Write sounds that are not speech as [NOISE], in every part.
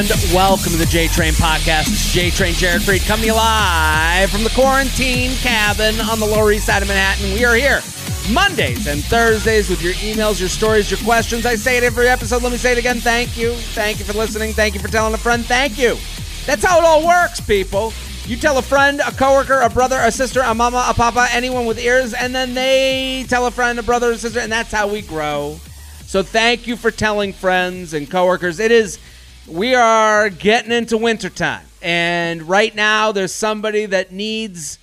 and welcome to the J Train Podcast. It's J Train Jared Freid coming live from the quarantine cabin on the Lower East Side of Manhattan. We are here Mondays and Thursdays with your emails, your stories, your questions. I say it every episode. Let me say it again. Thank you. Thank you for listening. Thank you for telling a friend. Thank you. That's how it all works, people. You tell a friend, a coworker, a brother, a sister, a mama, a papa, anyone with ears, and then they tell a friend, a brother, a sister, and that's how we grow. So thank you for telling friends and coworkers. It is we are getting into wintertime. And right now there's somebody that needs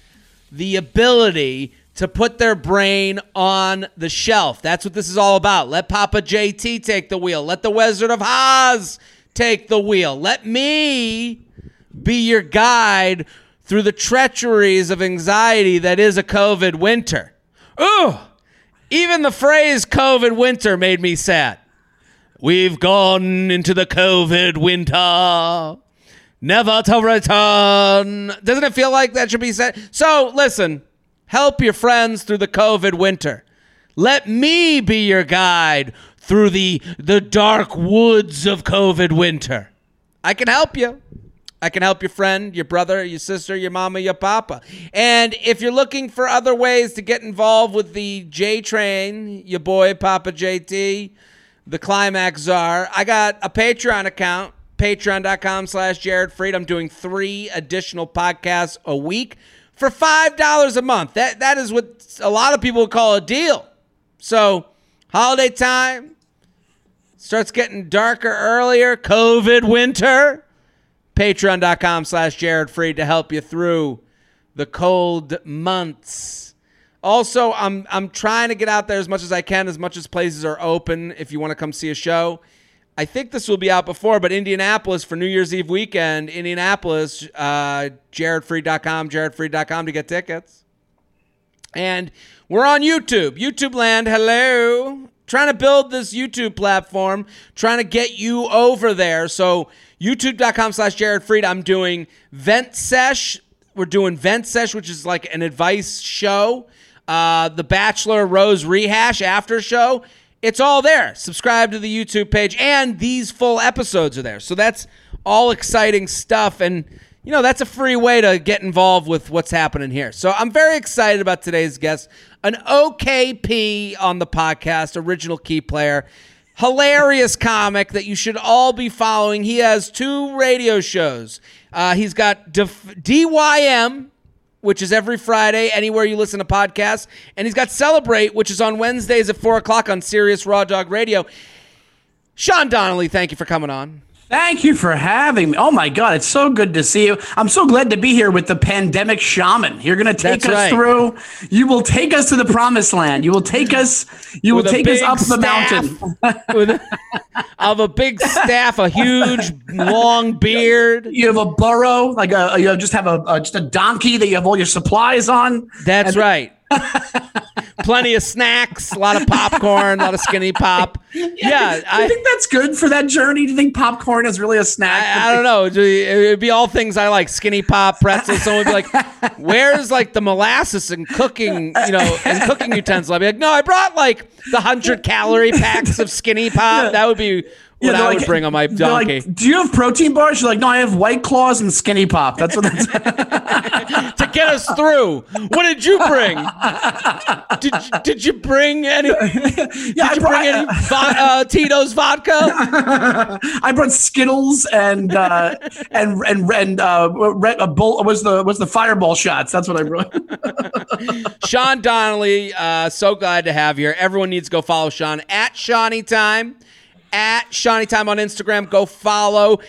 the ability to put their brain on the shelf. That's what this is all about. Let Papa JT take the wheel. Let the Wizard of Oz take the wheel. Let me be your guide through the treacheries of anxiety that is a COVID winter. Ooh, even the phrase COVID winter made me sad. We've gone into the COVID winter, never to return. Doesn't it feel like that should be said? So, listen, help your friends through the COVID winter. Let me be your guide through the the dark woods of COVID winter. I can help you. I can help your friend, your brother, your sister, your mama, your papa. And if you're looking for other ways to get involved with the J Train, your boy Papa JT, the Climax Czar, I got a Patreon account, patreon.com slash Jared Freid. I'm doing three additional podcasts a week for $5 a month. That That is what a lot of people would call a deal. So, holiday time starts getting darker earlier, COVID winter patreon.com slash jared freid to help you through the cold months also i'm i'm trying to get out there as much as i can as much as places are open if you want to come see a show. I think this will be out before but indianapolis for new year's eve weekend indianapolis uh, jaredfreid.com jaredfreid.com to get tickets. And we're on youtube. Youtube land hello. Trying to build this youtube platform trying to get you over there. So youtube.com slash jared freid i'm doing vent sesh. We're doing vent sesh which is like an advice show uh, the bachelor rose rehash after show it's all there subscribe to the youtube page and these full episodes are there so that's all exciting stuff and you know that's a free way to get involved with what's happening here so i'm very excited about today's guest an okp on the podcast original key player hilarious comic that you should all be following. He has two radio shows. Uh, he's got Def- DYM, which is every Friday, anywhere you listen to podcasts, and he's got Celebrate, which is on Wednesdays at four o'clock on Sirius Raw Dog Radio. Sean Donnelly, thank you for coming on. Thank you for having me. Oh my God, it's so good to see you. I'm so glad to be here with the pandemic shaman. You're going to take That's us right. through. You will take us to the promised land. You will take us. You With will take us up the mountain. [LAUGHS] With of a big staff, a [LAUGHS] huge long beard. You have a burrow, like a you just have a, a just a donkey that you have all your supplies on. That's right. [LAUGHS] Plenty of snacks, a lot of popcorn, a lot of skinny pop. Yeah, I, I, think that's good for that journey. Do you think popcorn is really a snack? I, I don't know. It'd be- It'd be all things I like: skinny pop, pretzels. Someone would be like, "Where's like the molasses and cooking, you know, and cooking utensil?" I'd be like, "No, I brought like the hundred calorie packs of skinny pop. That would be what they're I like- would bring on my [LAUGHS] they're like, Do you have protein bars? You're like, no, I have White Claws and Skinny Pop. That's what. That's, [LAUGHS] to get us through." What did you bring? [LAUGHS] Did Did you bring any? Did yeah, I you brought, bring any vo- uh, Tito's vodka? I brought Skittles and uh, and and and uh, red, a bowl was the was the Fireball shots. That's what I brought. Sean Donnelly, uh, so glad to have you here. Everyone needs to go follow Sean at Seany Time, at Seany Time on Instagram. Go follow.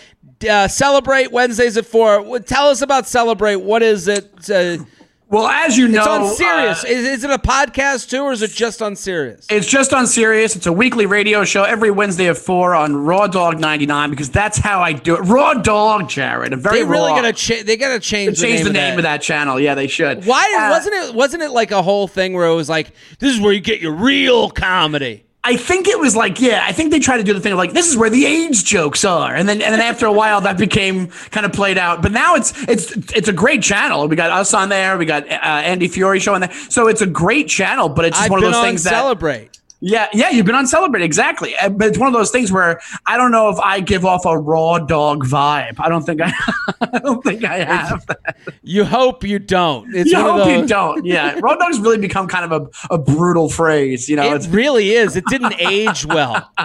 Uh, celebrate Wednesdays at four. Tell us about Celebrate. What is it? Uh, Well, as you know, it's on Sirius. uh, is, is it a podcast too, or is it just on Sirius? It's just on Sirius. It's a weekly radio show every Wednesday at four on Raw Dog ninety nine because that's how I do it. Raw Dog, Jared. A very They really raw. gotta cha- they gotta change, change the name of of that channel. Yeah, they should. Why Uh, wasn't it? Wasn't it like a whole thing where it was like, this is where you get your real comedy? I think it was like, yeah, I think they tried to do the thing of like, this is where the AIDS jokes are, and then and then after a while that became kind of played out. But now it's it's it's a great channel. We got us on there. We got uh, Andy Fiore show on there. So it's a great channel. But it's just I've one of those things that Celebrate. Yeah, yeah, you've been on Celebrate exactly, but it's one of those things where I don't know if I give off a raw dog vibe. I don't think I, [LAUGHS] I don't think I have. That. You hope you don't. It's You one of hope you don't. Yeah, [LAUGHS] raw dog's really become kind of a, a brutal phrase. You know, It really is. It didn't age well. [LAUGHS]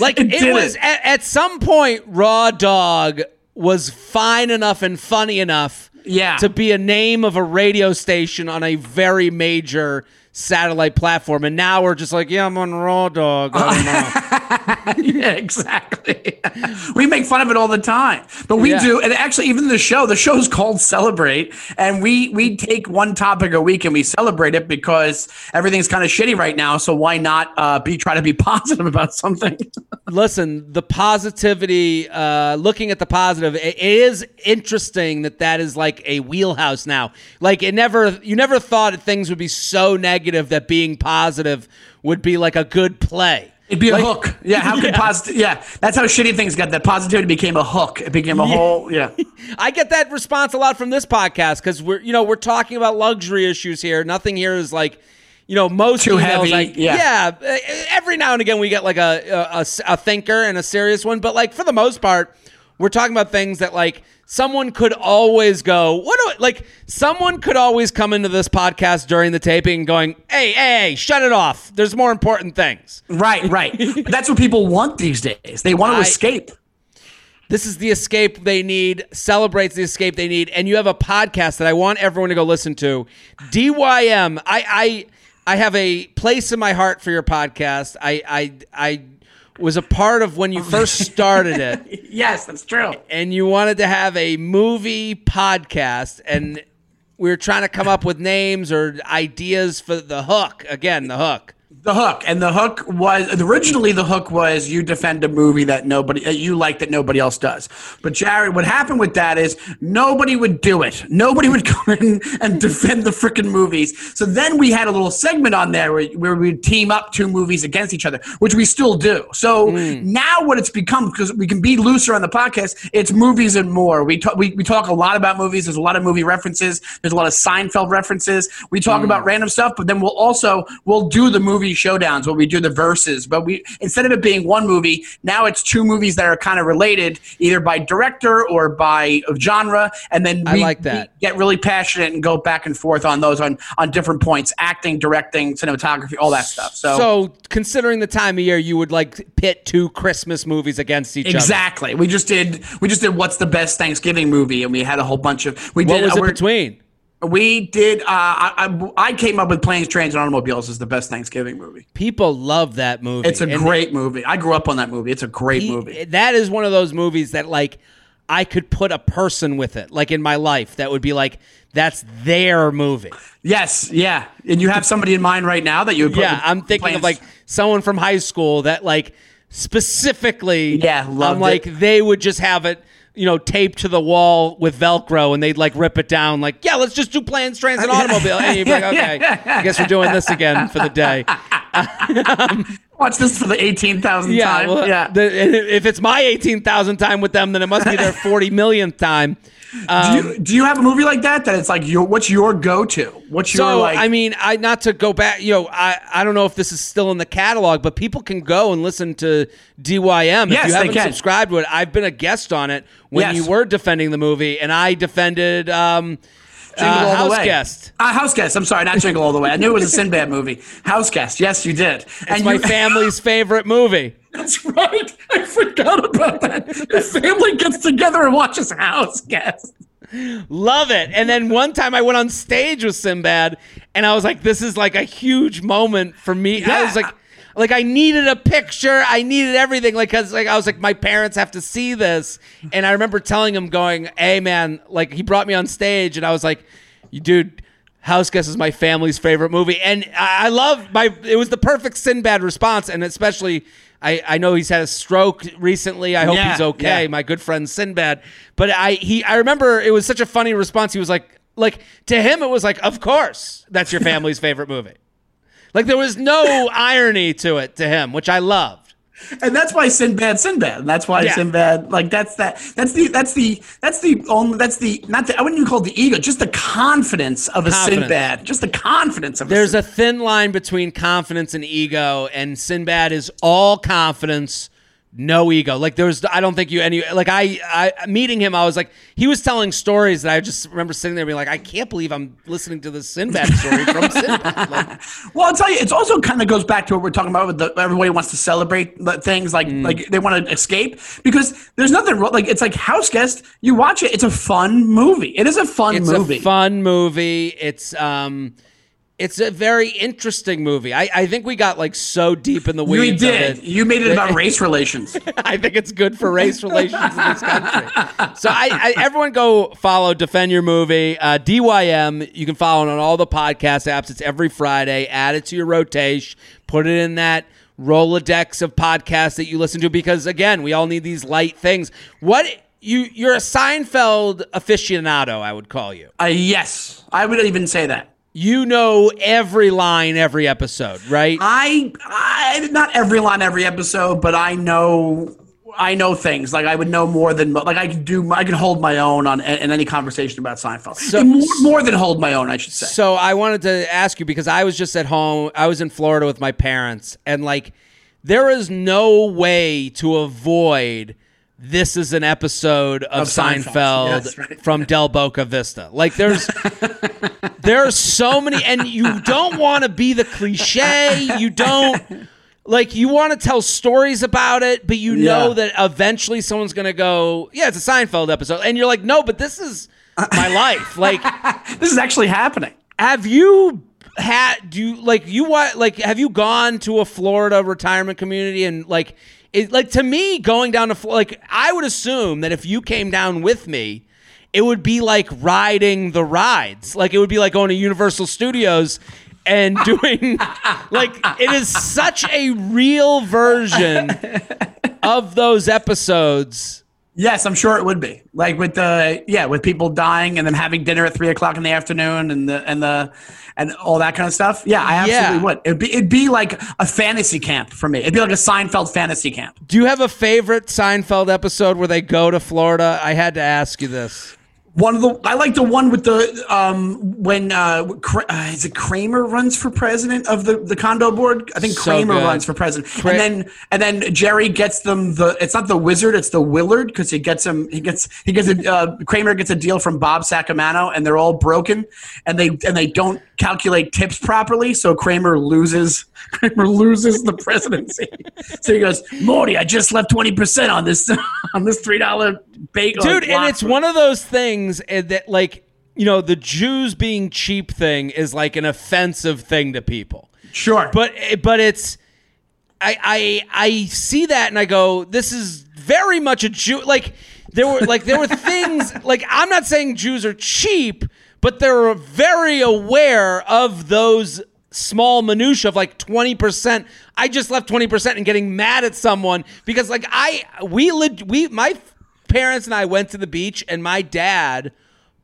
Like It it, was at, at some point, Raw Dog was fine enough and funny enough yeah. to be a name of a radio station on a very major satellite platform. And now we're just like, yeah, I'm on Raw Dog. I don't know. [LAUGHS] yeah, exactly. we make fun of it all the time, but we Yeah. do. And actually, even the show, the show's called Celebrate, and we we take one topic a week and we celebrate it because everything's kind of shitty right now. So why not uh, be try to be [LAUGHS] positive about something? Listen, the positivity, uh, looking at the positive, it, it is interesting that that is like a wheelhouse now. Like it never, you never thought things would be so negative that being positive would be like a good play. It'd be a hook. Yeah, how could [LAUGHS] positive? Yeah, that's how shitty things got. That positivity became a hook. It became a whole. Yeah. [LAUGHS] I get that response a lot from this podcast because we're you know we're talking about luxury issues here. Nothing here is like you know most Too heavy, Like, yeah. uh, every now and again we get like a a thinker and a serious one, but like for the most part, we're talking about things that like someone could always go. What do I, like someone could always come into this podcast during the taping going, hey hey hey, shut it off. There's more important things. Right, right. but that's what people want these days. They want to I- escape. This is the escape they need, celebrates the escape they need. And you have a podcast that I want everyone to go listen to. DYM. I I I have a place in my heart for your podcast. I I I was a part of when you oh. first started it [LAUGHS] Yes, that's true. and you wanted to have a movie podcast and we were trying to come up with names or ideas for the hook. Again, the hook. The hook, and the hook was originally the hook was you defend a movie that nobody that you like that nobody else does. But Jared, what happened with that is nobody would do it. Nobody would [LAUGHS] come in and defend the freaking movies. So then we had a little segment on there where, where we'd team up two movies against each other, which we still do. So mm. now what it's become because we can be looser on the podcast, it's movies and more. We talk we, we talk a lot about movies. There's a lot of movie references. There's a lot of Seinfeld references. We talk mm. about random stuff, but then we'll also we'll do the movie showdowns where we do the verses. But we instead of it being one movie, now it's two movies that are kind of related, either by director or by genre. And then I like that. we get really passionate and go back and forth on those on on different points, acting, directing, cinematography, all that stuff. So. So, considering the time of year, you would like pit two Christmas movies against each other. Exactly. We just did. We just did. What's the best Thanksgiving movie? And we had a whole bunch of. We What did. was uh, it between? We did. Uh, I, I came up with Planes, Trains, and Automobiles as the best Thanksgiving movie. People love that movie. It's a And great movie. I grew up on that movie. It's a great he- movie. That is one of those movies that like I could put a person with it, like in my life, that would be like that's their movie. Yes. Yeah. And you have somebody in mind right now that you would put. Yeah, with I'm thinking of like someone from high school that like specifically. Yeah, I'm like it. they would just have it. You know, taped to the wall with Velcro, and they'd like rip it down. Like, yeah, let's just do planes, trains, and [LAUGHS] automobile. And you'd be like, okay, I guess we're doing this again for the day. [LAUGHS] Watch this for the eighteen thousand Yeah, time. well, yeah. the- if it's my eighteen thousand time with them, then it must be their [LAUGHS] forty millionth time. Do, you, do you have a movie like that that it's like your what's your go to? What's your So like? I mean, I not to go back. You know, I I don't know if this is still in the catalog, but people can go and listen to DYM Yes, if you haven't can. subscribed to it. I've been a guest on it when Yes. you were defending the movie, and I defended um, Jingle uh, All the Way. Guest. Uh, House Guest. I'm sorry, not Jingle All the Way. I knew it was a Sinbad movie. House Guest. Yes, you did. It's my family's [LAUGHS] favorite movie. That's right. I forgot about that. The family gets together and watches House Guest. Love it. And then one time I went on stage with Sinbad, and I was like, "This is like a huge moment for me." I was like, like I needed a picture. I needed everything. Like, cause like I was like, my parents have to see this. And I remember telling him, going, "Hey, man!" Like he brought me on stage, and I was like, "You dude." House Guest is my family's favorite movie, and I I love my. It was the perfect Sinbad response, and especially, I, I know he's had a stroke recently. I hope Yeah, he's okay. yeah. My good friend Sinbad, but I he I remember it was such a funny response. He was like, like to him, it was like, of course, that's your family's favorite movie. Like there was no [LAUGHS] irony to it to him, which I loved. and that's why Sinbad, Sinbad, and that's why Yeah. Sinbad, like that's that, that's the, that's the, that's the only, that's the, not the, I wouldn't even call it the ego, just the confidence of a Confidence. Sinbad, just the confidence of. There's a, a thin line between confidence and ego, and Sinbad is all confidence, no ego. Like there's, I don't think you any like I, I meeting him, I was like, he was telling stories that I just remember sitting there being like, I can't believe I'm listening to this Sinbad story from [LAUGHS] Sinbad. Like, Well, I'll tell you, it's also kind of goes back to what we're talking about with the everybody wants to celebrate things like Mm. like they want to escape because there's nothing wrong. Like it's like House Guest, you watch it, it's a fun movie. It is a fun it's movie. a fun movie. It's um, it's a very interesting movie. I, I think we got like so deep in the weeds. of did. it. You made it about race relations. [LAUGHS] I think it's good for race relations in this country. So I, I everyone go follow Defend Your Movie uh, DYM. You can follow it on all the podcast apps. It's every Friday. Add it to your rotation. Put it in that Rolodex of podcasts that you listen to because again, we all need these light things. What you you're a Seinfeld aficionado, I would call you. Uh, yes, I wouldn't even say that. You know every line, every episode, right? I, I not every line, every episode, but I know. I know things like I would know more than like I can do. I can hold my own on in any conversation about Seinfeld. So- more, more than hold my own, I should say. So I wanted to ask you because I was just at home. I was in Florida with my parents, and like, there is no way to avoid. This is an episode of, Of Seinfeld. Seinfeld, Yes, right. from Del Boca Vista. Like, there's [LAUGHS] there are so many, and you don't want to be the cliche. You don't like you want to tell stories about it, but you know that eventually someone's gonna go, "Yeah, it's a Seinfeld episode," and you're like, "No, but this is my [LAUGHS] life." Like [LAUGHS] this is actually happening. have you had do you like you what like have you gone to a Florida retirement community and like it like to me going down to Fl- like I would assume that if you came down with me it would be like riding the rides. Like it would be like going to Universal Studios and [LAUGHS] doing like it is such a real version of those episodes Yes, I'm sure it would be. Like with the yeah, with people dying and then having dinner at three o'clock in the afternoon and the and the and all that kind of stuff. Yeah, I absolutely Yeah. would. It'd be it'd be like a fantasy camp for me. It'd be like a Seinfeld fantasy camp. do you have a favorite Seinfeld episode where they go to Florida I had to ask you this One of the I like the one with the um when uh, uh is it Kramer runs for president of the the condo board? I think So Kramer good. runs for president, and then and then Jerry gets them the it's not the wizard, it's the Willard because he gets him he gets he gets a uh, Kramer gets a deal from Bob Sacamano, and they're all broken, and they and they don't calculate tips properly, so Kramer loses [LAUGHS] Kramer loses the presidency. so he goes, Morty, I just left twenty percent on this [LAUGHS] on this three dollar bacon, dude and it's one of those things eh, that like you know the jews being cheap thing is like an offensive thing to people. Sure, but eh, but it's i i i see that and i go this is very much a jew like there were like there were things [LAUGHS] like i'm not saying jews are cheap but they're very aware of those small minutia of like 20% i just left 20% and getting mad at someone because like i we leg- we my parents and i went to the beach and my dad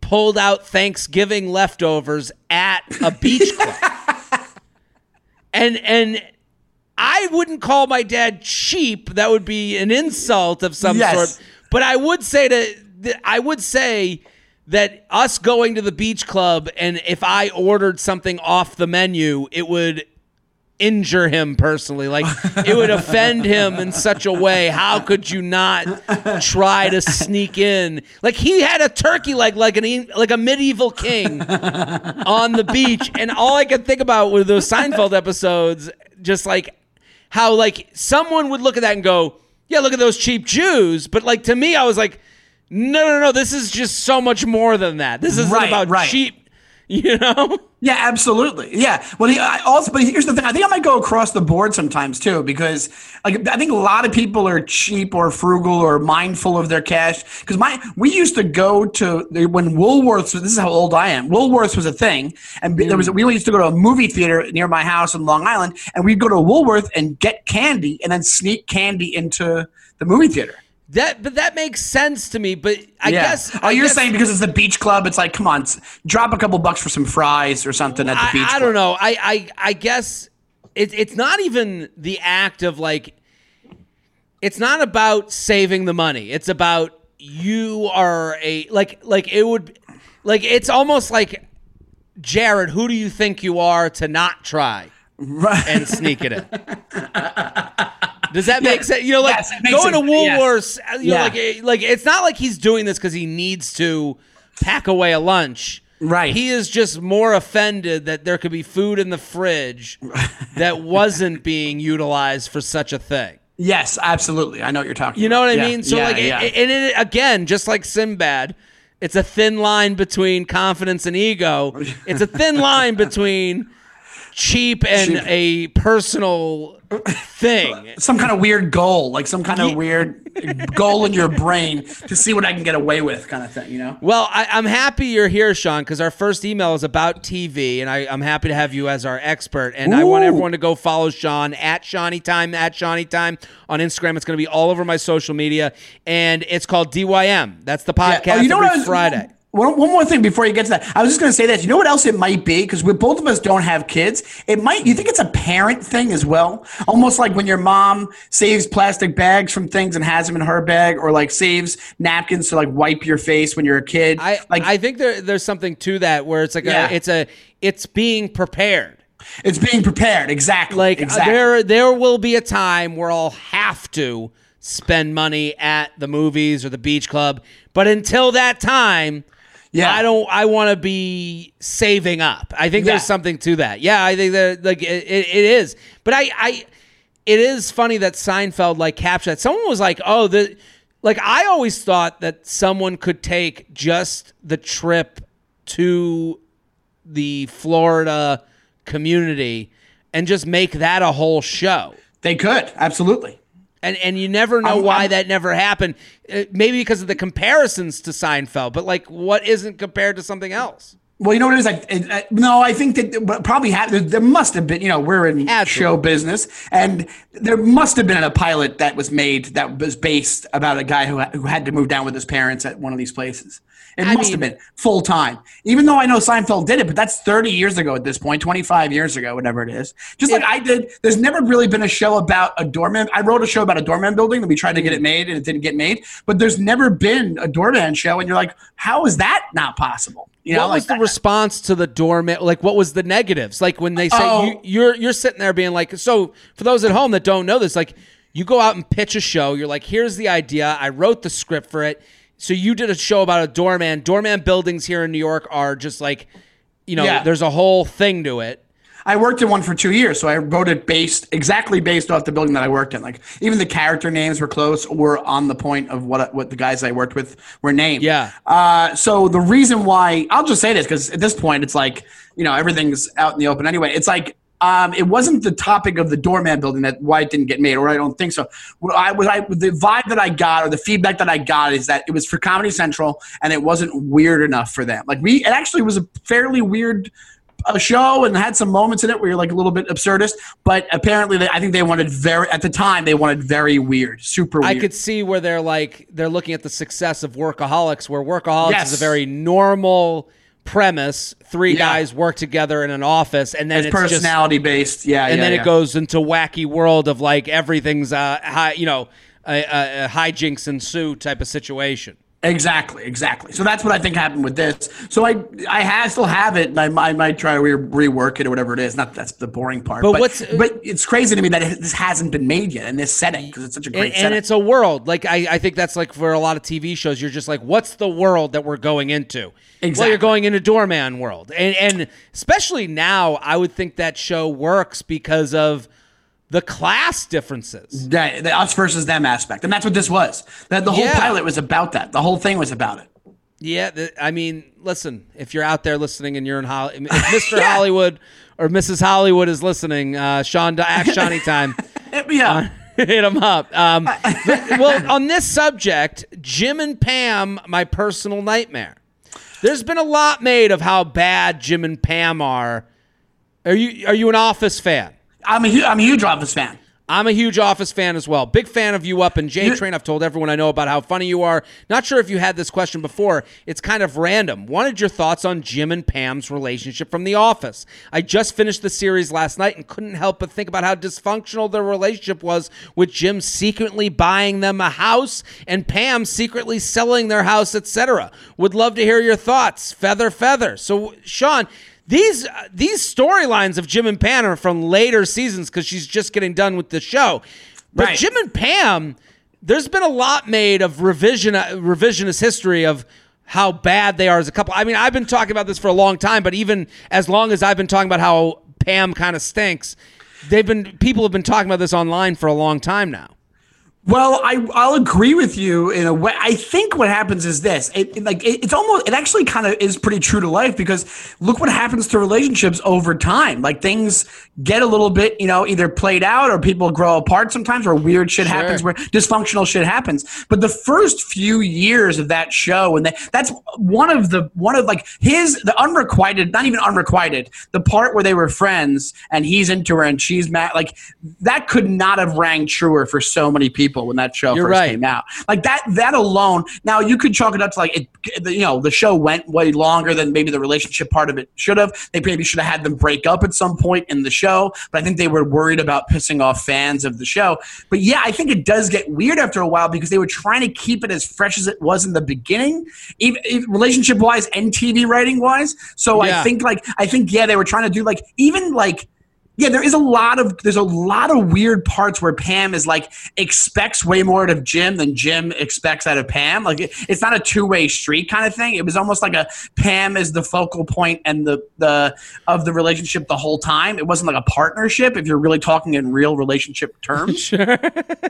pulled out thanksgiving leftovers at a beach club [LAUGHS] and and I wouldn't call my dad cheap. That would be an insult of some Yes. sort. But I would say to I would say that us going to the beach club and if I ordered something off the menu, it would injure him personally. Like it would offend him in such a way. How could you not try to sneak in? Like he had a turkey leg like an like a medieval king on the beach, and all I could think about were those Seinfeld episodes, just like how like someone would look at that and go, "Yeah, look at those cheap Jews," but like to me, I was like, "No, no, no, this is just so much more than that. This isn't Right, about right. cheap." [LAUGHS] You know? Yeah, absolutely. Yeah. Well, he, I also, but here's the thing. I think I might go across the board sometimes too, because like I think a lot of people are cheap or frugal or mindful of their cash. Because my we used to go to when Woolworths. This is how old I am. Woolworths was a thing, and there was we used to go to a movie theater near my house in Long Island, and we'd go to Woolworth and get candy, and then sneak candy into the movie theater. That but that makes sense to me. But I Yeah. guess Oh, I you're guess- saying because it's the beach club, it's like, come on, drop a couple bucks for some fries or something at the beach I, I club. don't know. I I I guess it, it's not even the act of like it's not about saving the money. It's about you are a like like it would like it's almost like Jared, who do you think you are to not try Right. and sneak it in? [LAUGHS] Does that make sense? You know, like Yes, going to sense. Yes. Woolworths, you know, Yeah. like like it's not like he's doing this because he needs to pack away a lunch. Right. He is just more offended that there could be food in the fridge [LAUGHS] that wasn't being utilized for such a thing. yes, absolutely. I know what you're talking. About. You know what I about. mean? So Yeah, like, yeah. it- and it, again, just like Sinbad, it's a thin line between confidence and ego. It's a thin line between cheap and Cheap. a personal thing. some kind of weird goal, like some kind of weird goal in your brain to see what I can get away with, kind of thing. You know? Well, I, I'm happy you're here, Sean, because our first email is about TV, and I, I'm happy to have you as our expert. And I want everyone to go follow Sean at Seany Time at Seany Time on Instagram. It's going to be all over my social media, and it's called DYM. That's the Yeah. Oh, podcast Oh, you know every what I was- Friday. One, one more thing before you get to that, I was just going to say that. You know what else it might be? Because we both of us don't have kids. It might. You think it's a parent thing as well? Almost like when your mom saves plastic bags from things and has them in her bag, or like saves napkins to like wipe your face when you're a kid. I like I think there there's something to that where it's like Yeah. a, it's a it's being prepared. it's being prepared. Exactly. Like uh, exactly. there there will be a time where I'll have to spend money at the movies or the beach club, but until that time, Yeah. I don't I want to be saving up. I think Yeah. there's something to that. Yeah, I think that like it, it, it is. But I I it is funny that Seinfeld like captured that. Someone was like, "Oh, the like I always thought that someone could take just the trip to the Florida community and just make that a whole show. They could absolutely. And and you never know I'm- why I'm- that never happened. Uh, maybe because of the comparisons to Seinfeld, but like what isn't compared to something else? Well, you know what it is? Like, it, uh, no, I think that but probably ha- there, there must have been. You know, we're in to. show business, and there must have been a pilot that was made that was based about a guy who who had to move down with his parents at one of these places. It I must have been full time. Even though I know Seinfeld did it, but that's thirty years ago at this point, twenty five years ago, whatever it is. Just like I did. There's never really been a show about a doorman. I wrote a show about a doorman building that we tried to get it mm. made and it didn't get made. But there's never been a doorman show, and you're like, how is that not possible? You know, what like was the response to the doorman? Like, what was the negatives? Like when they say Oh. you, you're you're sitting there being like, so for those at home that don't know this, like you go out and pitch a show. You're like, here's the idea. I wrote the script for it. So you did a show about a doorman. Doorman buildings here in New York are just like, you know, Yeah. there's a whole thing to it. I worked in one for two years, so I wrote it based exactly based off the building that I worked in. Like even the character names were close, or on the point of what what the guys I worked with were named. Yeah. Uh, so the reason why I'll just say this because at this point it's like you know everything's out in the open anyway. It's like. Um, it wasn't the topic of the doorman building that why it didn't get made, or I don't think so. What I, what I, the vibe that I got, or the feedback that I got, is that it was for Comedy Central, and it wasn't weird enough for them. Like we, it actually was a fairly weird a show and had some moments in it where you're like a little bit absurdist, but apparently they, I think they wanted very at the time they wanted very weird, super weird. I could see where they're like they're looking at the success of Workaholics, where Workaholics Yes. is a very normal premise. Three Yeah. guys work together in an office, and then it's it's just personality based, yeah, and yeah, then yeah. it goes into wacky world of like everything's uh high, you know, a, a, a hijinks ensue type of situation. Exactly, exactly. So that's what I think happened with this. So I, I have, still have it, and I, might- I might try to re- rework it or whatever it is. Not that's the boring part, But but what's- but it's crazy to me that it, this hasn't been made yet in this setting because it's such a great And, and it's a world like I, I think that's like for a lot of TV shows. You're just like, what's the world that we're going into? Exactly. Well, you're going into doorman world, and and especially now, I would think that show works because of the class differences. Yeah, the us versus them aspect, and that's what this was. That the whole Yeah. pilot was about that. The whole thing was about it. Yeah, I mean, listen, if you're out there listening and you're in Hollywood, if [LAUGHS] Mr. Hollywood or Mrs. Hollywood is listening, uh, Sean, act [LAUGHS] Seany time. Hit me up. hit him up. Um, [LAUGHS] but- well, on this subject, Jim and Pam, my personal nightmare. There's been a lot made of how bad Jim and Pam are. Are you are you an Office fan? I'm a hu- I'm a huge Office fan. I'm a huge Office fan as well. Big fan of you up in J Train. I've told everyone I know about how funny you are. Not sure if you had this question before. It's kind of random. Wanted your thoughts on Jim and Pam's relationship from The Office. I just finished the series last night and couldn't help but think about how dysfunctional their relationship was with Jim secretly buying them a house and Pam secretly selling their house, etc. Would love to hear your thoughts. Feather, feather. So, Sean, these uh, these storylines of Jim and Pam are from later seasons because she's just getting done with the show. But Right. Jim and Pam, there's been a lot made of revision uh, revisionist history of how bad they are as a couple. I mean, I've been talking about this for a long time, but even as long as I've been talking about how Pam kind of stinks, they've been people have been talking about this online for a long time now. Well, I I'll agree with you in a way. I think what happens is this: it, it- like it, it's almost it actually kind of is pretty true to life because look what happens to relationships over time. Like things get a little bit, you know, either played out or people grow apart sometimes, or weird shit Sure. happens where dysfunctional shit happens. But the first few years of that show, and that that's one of the one of like his the unrequited, not even unrequited, the part where they were friends and he's into her and she's mad, like that could not have rang truer for so many people when that show You're first right. came out. Like that that alone. Now you could chalk it up to like it, you know the show went way longer than maybe the relationship part of it should have. They maybe should have had them break up at some point in the show, but I think they were worried about pissing off fans of the show. But yeah, I think it does get weird after a while because they were trying to keep it as fresh as it was in the beginning, even, relationship wise and TV writing wise. So Yeah. I think like I think yeah, they were trying to do like even like yeah, there is a lot of there's a lot of weird parts where Pam is like expects way more out of Jim than Jim expects out of Pam. Like it, it's not a two way street kind of thing. It was almost like a Pam is the focal point and the the of the relationship the whole time. It wasn't like a partnership if you're really talking in real relationship terms. [LAUGHS] Sure.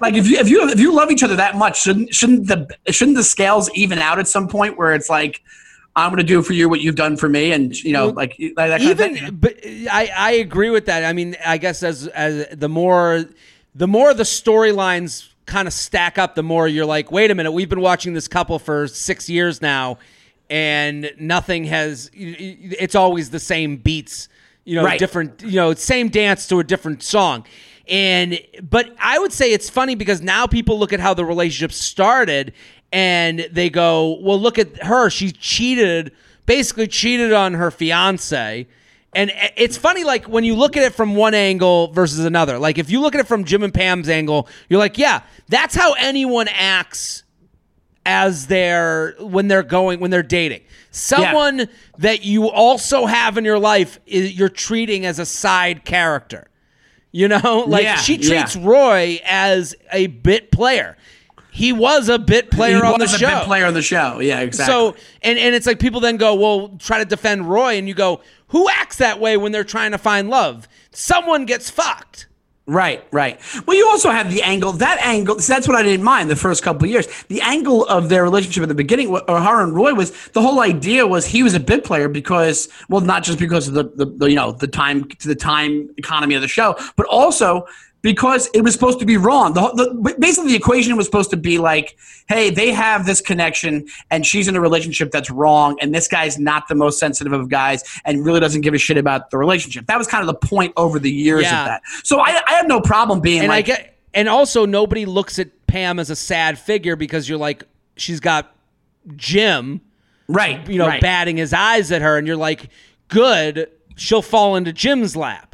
like if you if you if you love each other that much, shouldn't shouldn't the shouldn't the scales even out at some point where it's like I'm going to do for you what you've done for me, and you know, Well, like that kind of thing. even but I, I agree with that. I mean, I guess as as the more the more the storylines kind of stack up, the more you're like, wait a minute, we've been watching this couple for six years now, and nothing has. It's always the same beats, you know, Right. different, you know, same dance to a different song. And but I would say it's funny because now people look at how the relationship started and they go, "Well, look at her. She cheated, basically cheated on her fiance." And it's funny, like when you look at it from one angle versus another. Like if you look at it from Jim and Pam's angle, you're like, "Yeah, that's how anyone acts as they're when they're going when they're dating someone that you also have in your life is you're treating as a side character you know like Yeah, she yeah. treats roy as a bit player he was a bit player He on the show player on the show. Yeah, exactly. so and and it's like people then go well try to defend roy and you go who acts that way when they're trying to find love someone gets fucked Right, right. Well, you also have the angle. That angle. see, That's what I didn't mind the first couple of years. The angle of their relationship at the beginning, or her and Roy, was the whole idea was he was a bit player because, well, not just because of the, the, the you know the time to the time economy of the show, but also because it was supposed to be wrong. The, the basically the equation was supposed to be like, hey, they have this connection, and she's in a relationship that's wrong, and this guy's not the most sensitive of guys, and really doesn't give a shit about the relationship. That was kind of the point over the years Yeah. of that. So I, I have no problem being and like, I get, and also nobody looks at Pam as a sad figure because you're like, she's got Jim, right, you know, right. batting his eyes at her, and you're like, good, she'll fall into Jim's lap.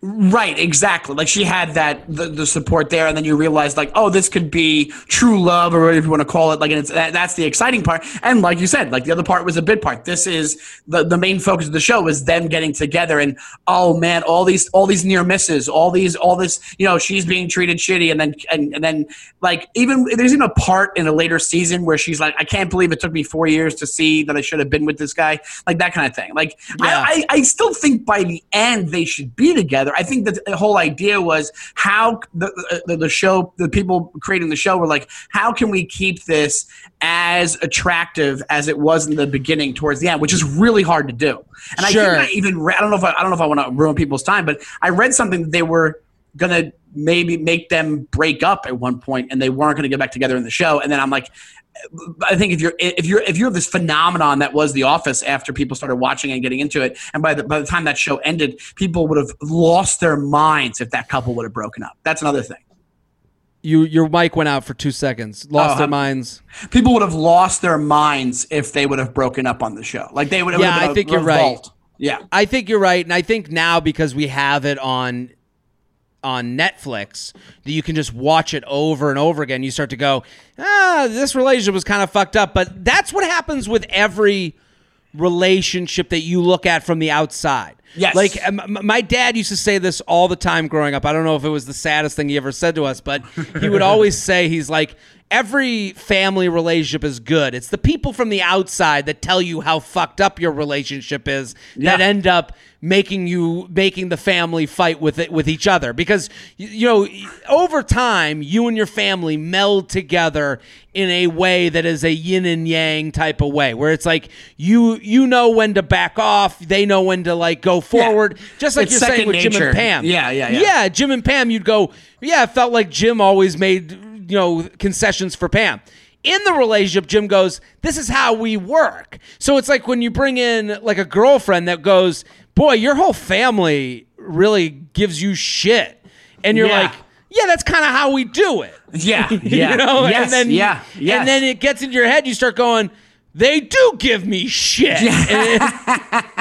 Right, exactly. Like she had that the, the support there, and then you realize like, oh, this could be true love, or whatever you want to call it. Like, and it's that, that's the exciting part. And like you said, like the other part was a bit part. This is the the main focus of the show is them getting together, and oh man, all these all these near misses, all these all this, you know, she's being treated shitty, and then and, and then like even there's even a part in a later season where she's like, I can't believe it took me four years to see that I should have been with this guy, like that kind of thing. Like Yeah. I, I I still think by the end they should be together. I think that the whole idea was how the, the the show, the people creating the show were like, how can we keep this as attractive as it was in the beginning towards the end, which is really hard to do. And Sure. I think I even re- I don't know if I, I don't know if I want to ruin people's time, but I read something that they were gonna maybe make them break up at one point and they weren't gonna get back together in the show. And then I'm like, I think if you're if you're if you have this phenomenon that was The Office after people started watching and getting into it, and by the by the time that show ended, people would have lost their minds if that couple would have broken up. That's another thing. You your mic went out for two seconds. Lost Oh, their I'm- minds. People would have lost their minds if they would have broken up on the show. Like they would. Yeah, have been I think you're right. Yeah. I think you're right, and I think now because we have it on on Netflix that you can just watch it over and over again. You start to go, ah, this relationship was kind of fucked up. But that's what happens with every relationship that you look at from the outside. Yes. Like m- my dad used to say this all the time growing up. I don't know if it was the saddest thing he ever said to us, but he would always [LAUGHS] say he's like every family relationship is good. It's the people from the outside that tell you how fucked up your relationship is that end up making you making the family fight with it with each other. Because you know over time you and your family meld together in a way that is a yin and yang type of way where it's like you you know when to back off. They know when to like go forward. Just like It's you're saying with Jim and Pam. Yeah, yeah, yeah. yeah Jim and Pam you'd go yeah it felt like Jim always made you know concessions for Pam in the relationship, Jim goes, This is how we work. So it's like when you bring in like a girlfriend that goes, Boy, your whole family really gives you shit. And you're Yeah. like, Yeah, that's kind of how we do it. Yeah. [LAUGHS] Yeah. you know? Yes. and then yeah. Yes. And then it gets into your head, you start going, They do give me shit. Yeah, [LAUGHS]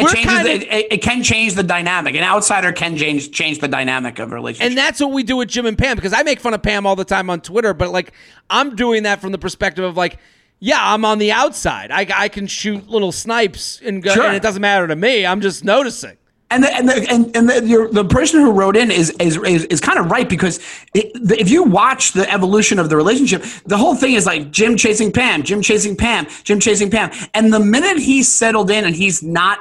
it changes. kinda- it, it can change the dynamic. An outsider can change change the dynamic of a relationship. And that's what we do with Jim and Pam because I make fun of Pam all the time on Twitter, but like I'm doing that from the perspective of like, yeah, I'm on the outside. I, I can shoot little snipes and go, Sure. and it doesn't matter to me. I'm just noticing. And the, and the, and, and the, your, the person who wrote in is is, is, is kind of right because it, the, if you watch the evolution of the relationship, the whole thing is like Jim chasing Pam, Jim chasing Pam, Jim chasing Pam, and the minute he settled in and he's not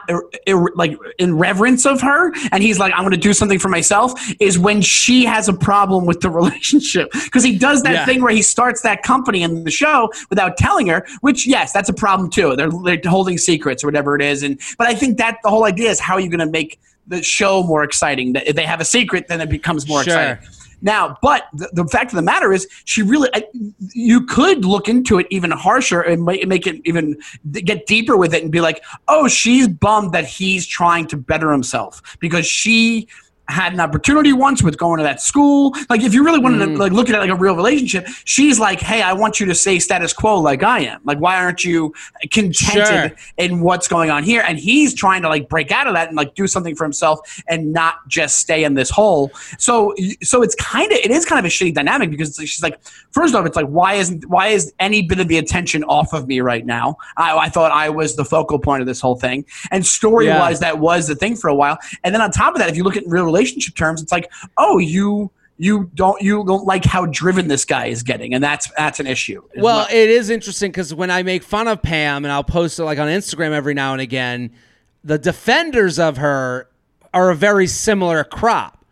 like in reverence of her, and he's like, I'm going to do something for myself, is when she has a problem with the [LAUGHS] relationship because he does that Yeah. thing where he starts that company in the show without telling her, which yes, that's a problem too. They're, they're holding secrets or whatever it is, and but I think that the whole idea is how are you going to make the show more exciting? That if they have a secret, then it becomes more Sure. exciting. Now, but the, the fact of the matter is, she really, I, you could look into it even harsher and make, make it even get deeper with it and be like, oh, she's bummed that he's trying to better himself because she had an opportunity once with going to that school. Like, if you really wanted to mm. like look at it like a real relationship, she's like, hey, I want you to stay status quo like I am. Like, why aren't you contented Sure. in what's going on here? And he's trying to like break out of that and like do something for himself and not just stay in this hole. So, so it's kind of it is kind of a shitty dynamic because it's like, she's like, first off, it's like why isn't why is any bit of the attention off of me right now? I, I thought I was the focal point of this whole thing, and story wise, that was the thing for a while. And then on top of that, if you look at real relationship terms, it's like, oh, you. You don't you don't like how driven this guy is getting, and that's that's an issue. Well, it is interesting because when I make fun of Pam and I'll post it like on Instagram every now and again, the defenders of her are a very similar crop.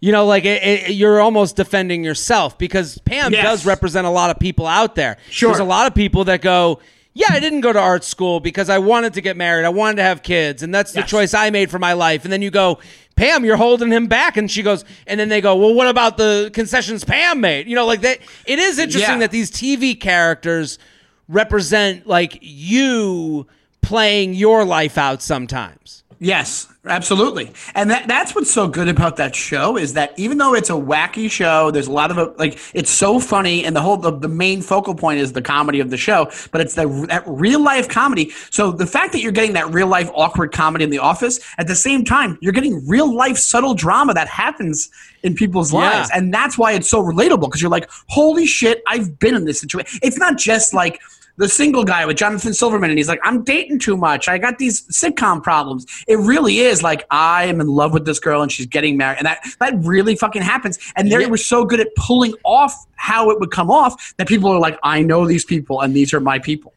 You know, like it, it, you're almost defending yourself because Pam Yes. does represent a lot of people out there. Sure. There's a lot of people that go, yeah, I didn't go to art school because I wanted to get married. I wanted to have kids, and that's the Yes. choice I made for my life. And then you go, Pam, you're holding him back, and she goes, and then they go, well, what about the concessions Pam made? You know, like that. It is interesting Yeah. that these TV characters represent like you playing your life out sometimes. Yes, absolutely. And that that's what's so good about that show is that even though it's a wacky show, there's a lot of like it's so funny and the whole the, the main focal point is the comedy of the show, but it's the that real life comedy. So the fact that you're getting that real life awkward comedy in the office at the same time, you're getting real life subtle drama that happens in people's lives. And that's why it's so relatable because you're like, "Holy shit, I've been in this situation." It's not just like the single guy with Jonathan Silverman, and he's like, I'm dating too much. I got these sitcom problems. It really is like I am in love with this girl and she's getting married, and that that really fucking happens. And they Yeah. were so good at pulling off how it would come off that people are like, I know these people, and these are my people.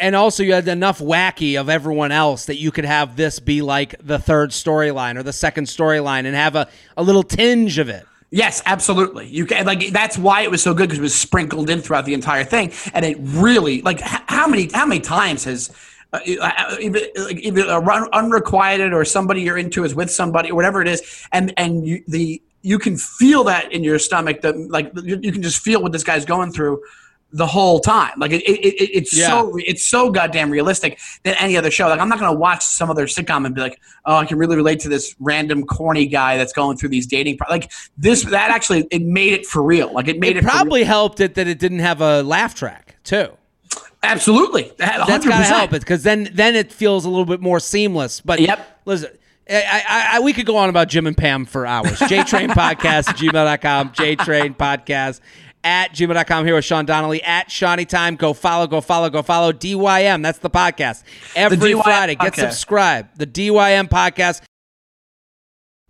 And also, you had enough wacky of everyone else that you could have this be like the third storyline or the second storyline and have a, a little tinge of it. Yes, absolutely. You can like that's why it was so good because it was sprinkled in throughout the entire thing, and it really like how many how many times has uh, uh, either, like, either a run, unrequited or somebody you're into is with somebody or whatever it is, and and you the you can feel that in your stomach that like you, you can just feel what this guy's going through the whole time. Like it, it, it it's Yeah. so it's so goddamn realistic than any other show. Like I'm not gonna watch some other sitcom and be like, oh, I can really relate to this random corny guy that's going through these dating. Pro-. Like this, that actually it made it for real. Like it made it, It for real. probably helped it that it didn't have a laugh track too. absolutely. That's 100%. got to help it because then then it feels a little bit more seamless. But Yep. listen. I, I, I, we could go on about Jim and Pam for hours. JTrain Podcast, gmail.com, JTrain Podcast at gmail.com. Here with Sean Donnelly at Seany Time. Go follow, go follow, go follow. DYM, that's the podcast. Every DYM Friday, get podcast. subscribed. The DYM Podcast.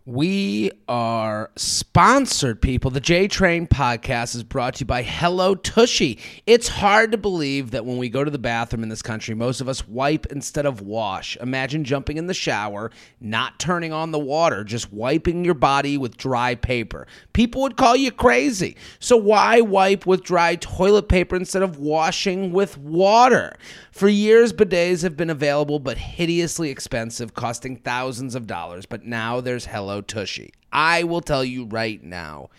We are sponsored, people. The J Train podcast is brought to you by Hello Tushy. It's hard to believe that when we go to the bathroom in this country, most of us wipe instead of wash. Imagine jumping in the shower, not turning on the water, just wiping your body with dry paper. People would call you crazy. So, why wipe with dry toilet paper instead of washing with water? For years, bidets have been available but hideously expensive, costing thousands of dollars. But now there's Hello Tushy. I will tell you right now,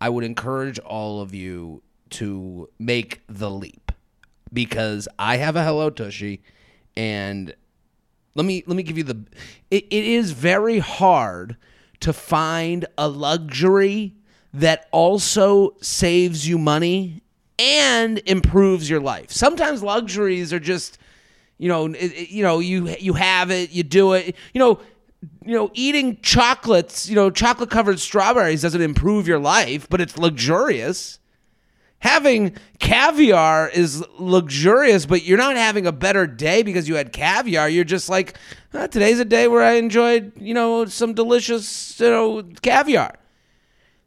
I would encourage all of you to make the leap because I have a Hello Tushy and let me let me give you the it, it is very hard to find a luxury that also saves you money and improves your life. Sometimes luxuries are just you know it, it- you know you you have it, you do it. You know you know eating chocolates, you know chocolate covered strawberries doesn't improve your life, but it's luxurious having caviar is luxurious, but you're not having a better day because you had caviar. You're just like, "Ah, today's a day where I enjoyed, you know, some delicious, you know, caviar.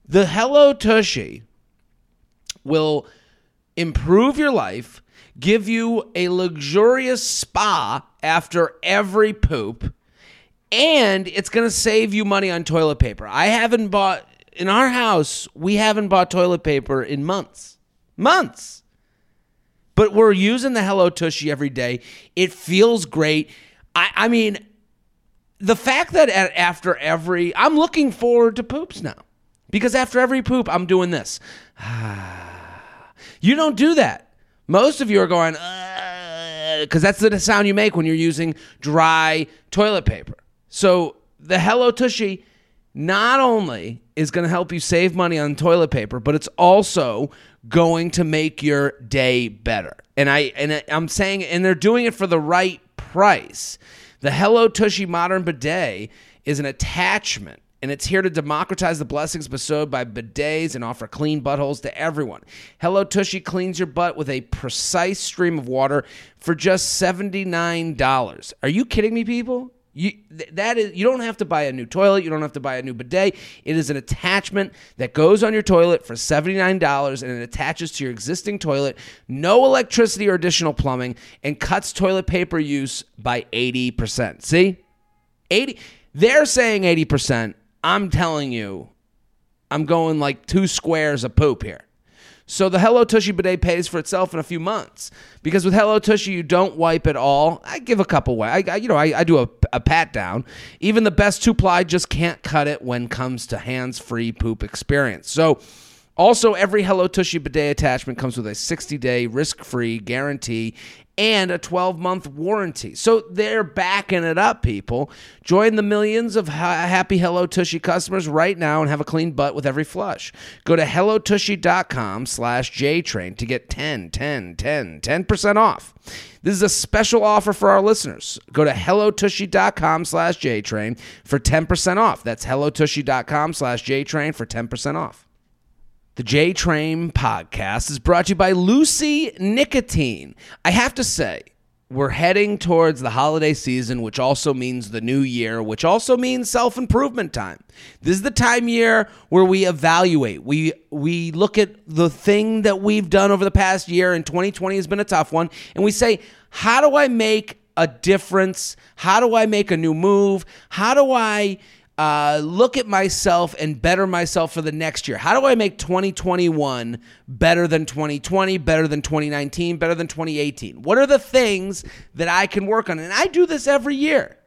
The Hello Tushy will improve your life, give you a luxurious spa after every poop, and it's going to save you money on toilet paper. I haven't bought in our house, we haven't bought toilet paper in months. Months. But we're using the Hello Tushy every day. It feels great. I, I mean, the fact that at, after every, I'm looking forward to poops now because after every poop, I'm doing this. [SIGHS] You don't do that. Most of you are going, because that's the sound you make when you're using dry toilet paper. So the Hello Tushy not only is going to help you save money on toilet paper, but it's also going to make your day better. And I and I'm saying, and they're doing it for the right price. The Hello Tushy Modern Bidet is an attachment and it's here to democratize the blessings bestowed by bidets and offer clean buttholes to everyone. Hello Tushy cleans your butt with a precise stream of water for just $79. Are you kidding me, people? You th- that is you don't have to buy a new toilet, you don't have to buy a new bidet. It is an attachment that goes on your toilet for $79 and it attaches to your existing toilet, no electricity or additional plumbing and cuts toilet paper use by 80%. See? 80 they're saying 80% i'm telling you i'm going like two squares of poop here so the hello tushy bidet pays for itself in a few months because with hello tushy you don't wipe at all i give a couple way I, I you know I, I do a, a pat down. Even the best two ply just can't cut it when comes to hands free poop experience. So also, every Hello Tushy bidet attachment comes with a 60 day risk free guarantee and a 12 month warranty. So they're backing it up, people. Join the millions of ha- happy Hello Tushy customers right now and have a clean butt with every flush. Go to hellotushy.com slash JTrain to get 10, 10, 10, 10% off. This is a special offer for our listeners. Go to hellotushy.com slash JTrain for 10% off. That's hellotushy.com slash JTrain for 10% off. The J Train podcast is brought to you by Lucy Nicotine. I have to say, we're heading towards the holiday season, which also means the new year, which also means self improvement time. This is the time year where we evaluate. We we look at the thing that we've done over the past year, and 2020 has been a tough one, and we say, how do I make a difference? How do I make a new move? How do I uh, look at myself and better myself for the next year. How do I make 2021 better than 2020, better than 2019, better than 2018? What are the things that I can work on? And I do this every year.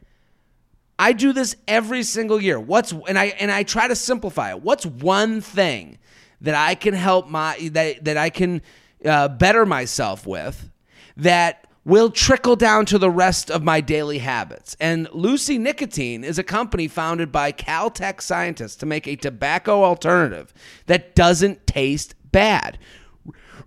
I do this every single year. What's and I and I try to simplify it. What's one thing that I can help my that that I can uh, better myself with that will trickle down to the rest of my daily habits. And Lucy Nicotine is a company founded by Caltech scientists to make a tobacco alternative that doesn't taste bad.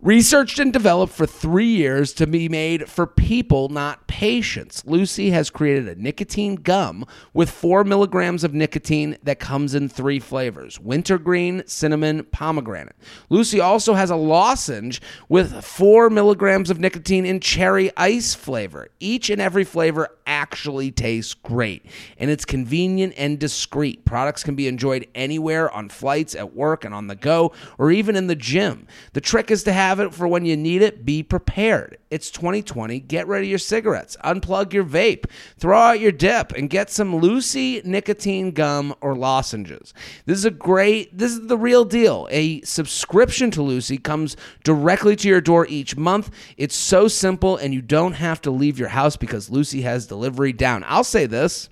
Researched and developed for three years to be made for people, not patients. Lucy has created a nicotine gum with four milligrams of nicotine that comes in three flavors wintergreen, cinnamon, pomegranate. Lucy also has a lozenge with four milligrams of nicotine in cherry ice flavor. Each and every flavor actually tastes great, and it's convenient and discreet. Products can be enjoyed anywhere on flights, at work, and on the go, or even in the gym. The trick is to have it for when you need it. Be prepared. It's 2020. Get rid of your cigarettes. Unplug your vape. Throw out your dip and get some Lucy nicotine gum or lozenges. This is a great, this is the real deal. A subscription to Lucy comes directly to your door each month. It's so simple and you don't have to leave your house because Lucy has delivery down. I'll say this.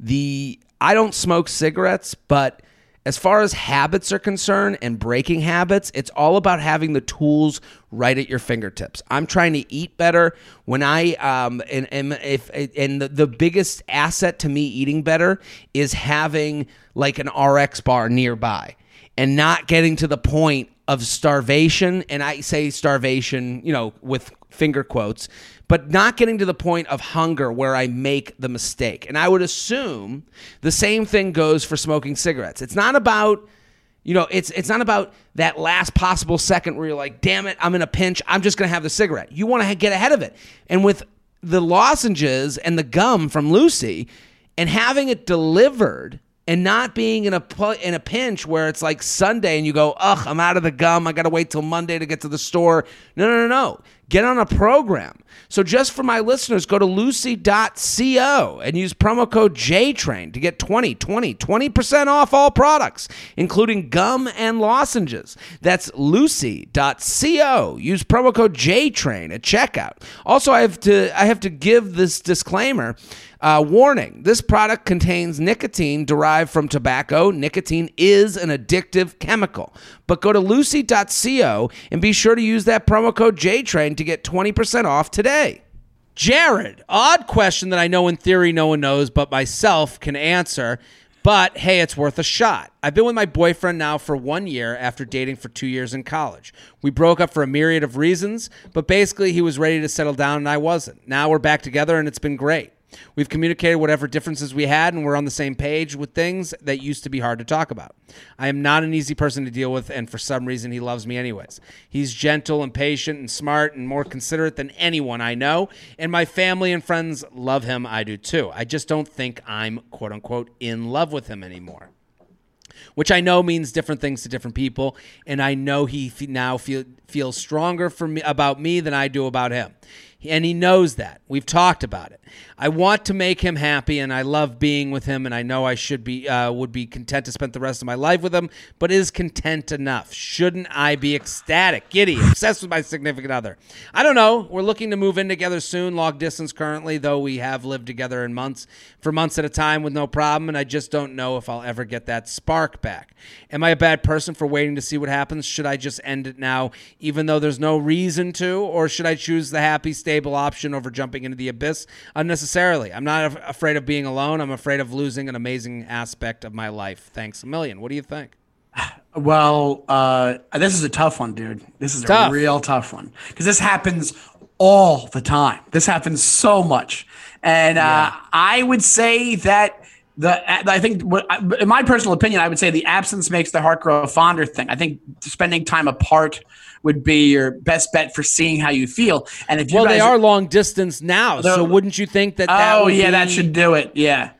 The I don't smoke cigarettes, but as far as habits are concerned and breaking habits, it's all about having the tools right at your fingertips. I'm trying to eat better. When I um and, and if and the, the biggest asset to me eating better is having like an RX bar nearby and not getting to the point of starvation and I say starvation, you know, with finger quotes, but not getting to the point of hunger where I make the mistake. And I would assume the same thing goes for smoking cigarettes. It's not about you know, it's it's not about that last possible second where you're like, "Damn it, I'm in a pinch. I'm just going to have the cigarette." You want to get ahead of it. And with the lozenges and the gum from Lucy and having it delivered and not being in a in a pinch where it's like Sunday and you go, "Ugh, I'm out of the gum. I got to wait till Monday to get to the store." No, no, no, no. Get on a program. So just for my listeners, go to lucy.co and use promo code JTRAIN to get 20, 20, 20% off all products, including gum and lozenges. That's lucy.co. Use promo code JTRAIN at checkout. Also, I have to I have to give this disclaimer. Uh, warning this product contains nicotine derived from tobacco. Nicotine is an addictive chemical. But go to lucy.co and be sure to use that promo code JTRAIN to get 20% off today. Jared, odd question that I know in theory no one knows but myself can answer. But hey, it's worth a shot. I've been with my boyfriend now for one year after dating for two years in college. We broke up for a myriad of reasons, but basically he was ready to settle down and I wasn't. Now we're back together and it's been great. We've communicated whatever differences we had, and we're on the same page with things that used to be hard to talk about. I am not an easy person to deal with, and for some reason, he loves me anyways. He's gentle and patient and smart and more considerate than anyone I know, and my family and friends love him. I do too. I just don't think I'm quote unquote in love with him anymore which I know means different things to different people. And I know he now feel, feels stronger for me about me than I do about him and he knows that. We've talked about it. I want to make him happy, and I love being with him, and I know I should be uh, would be content to spend the rest of my life with him. But is content enough? Shouldn't I be ecstatic, giddy, obsessed with my significant other? I don't know. We're looking to move in together soon, long distance currently, though we have lived together in months for months at a time with no problem, and I just don't know if I'll ever get that spark back. Am I a bad person for waiting to see what happens? Should I just end it now, even though there's no reason to, or should I choose the happy state? Stable option over jumping into the abyss unnecessarily. I'm not af- afraid of being alone. I'm afraid of losing an amazing aspect of my life. Thanks a million. What do you think? [SIGHS] Well, uh, this is a tough one, dude. This is tough. a real tough one because this happens all the time. This happens so much, and uh. I would say that the I think in my personal opinion, I would say the absence makes the heart grow fonder thing. I think spending time apart would be your best bet for seeing how you feel. And if you well, they are, are long distance now, so wouldn't you think that? that oh yeah, be... that should do it. Yeah,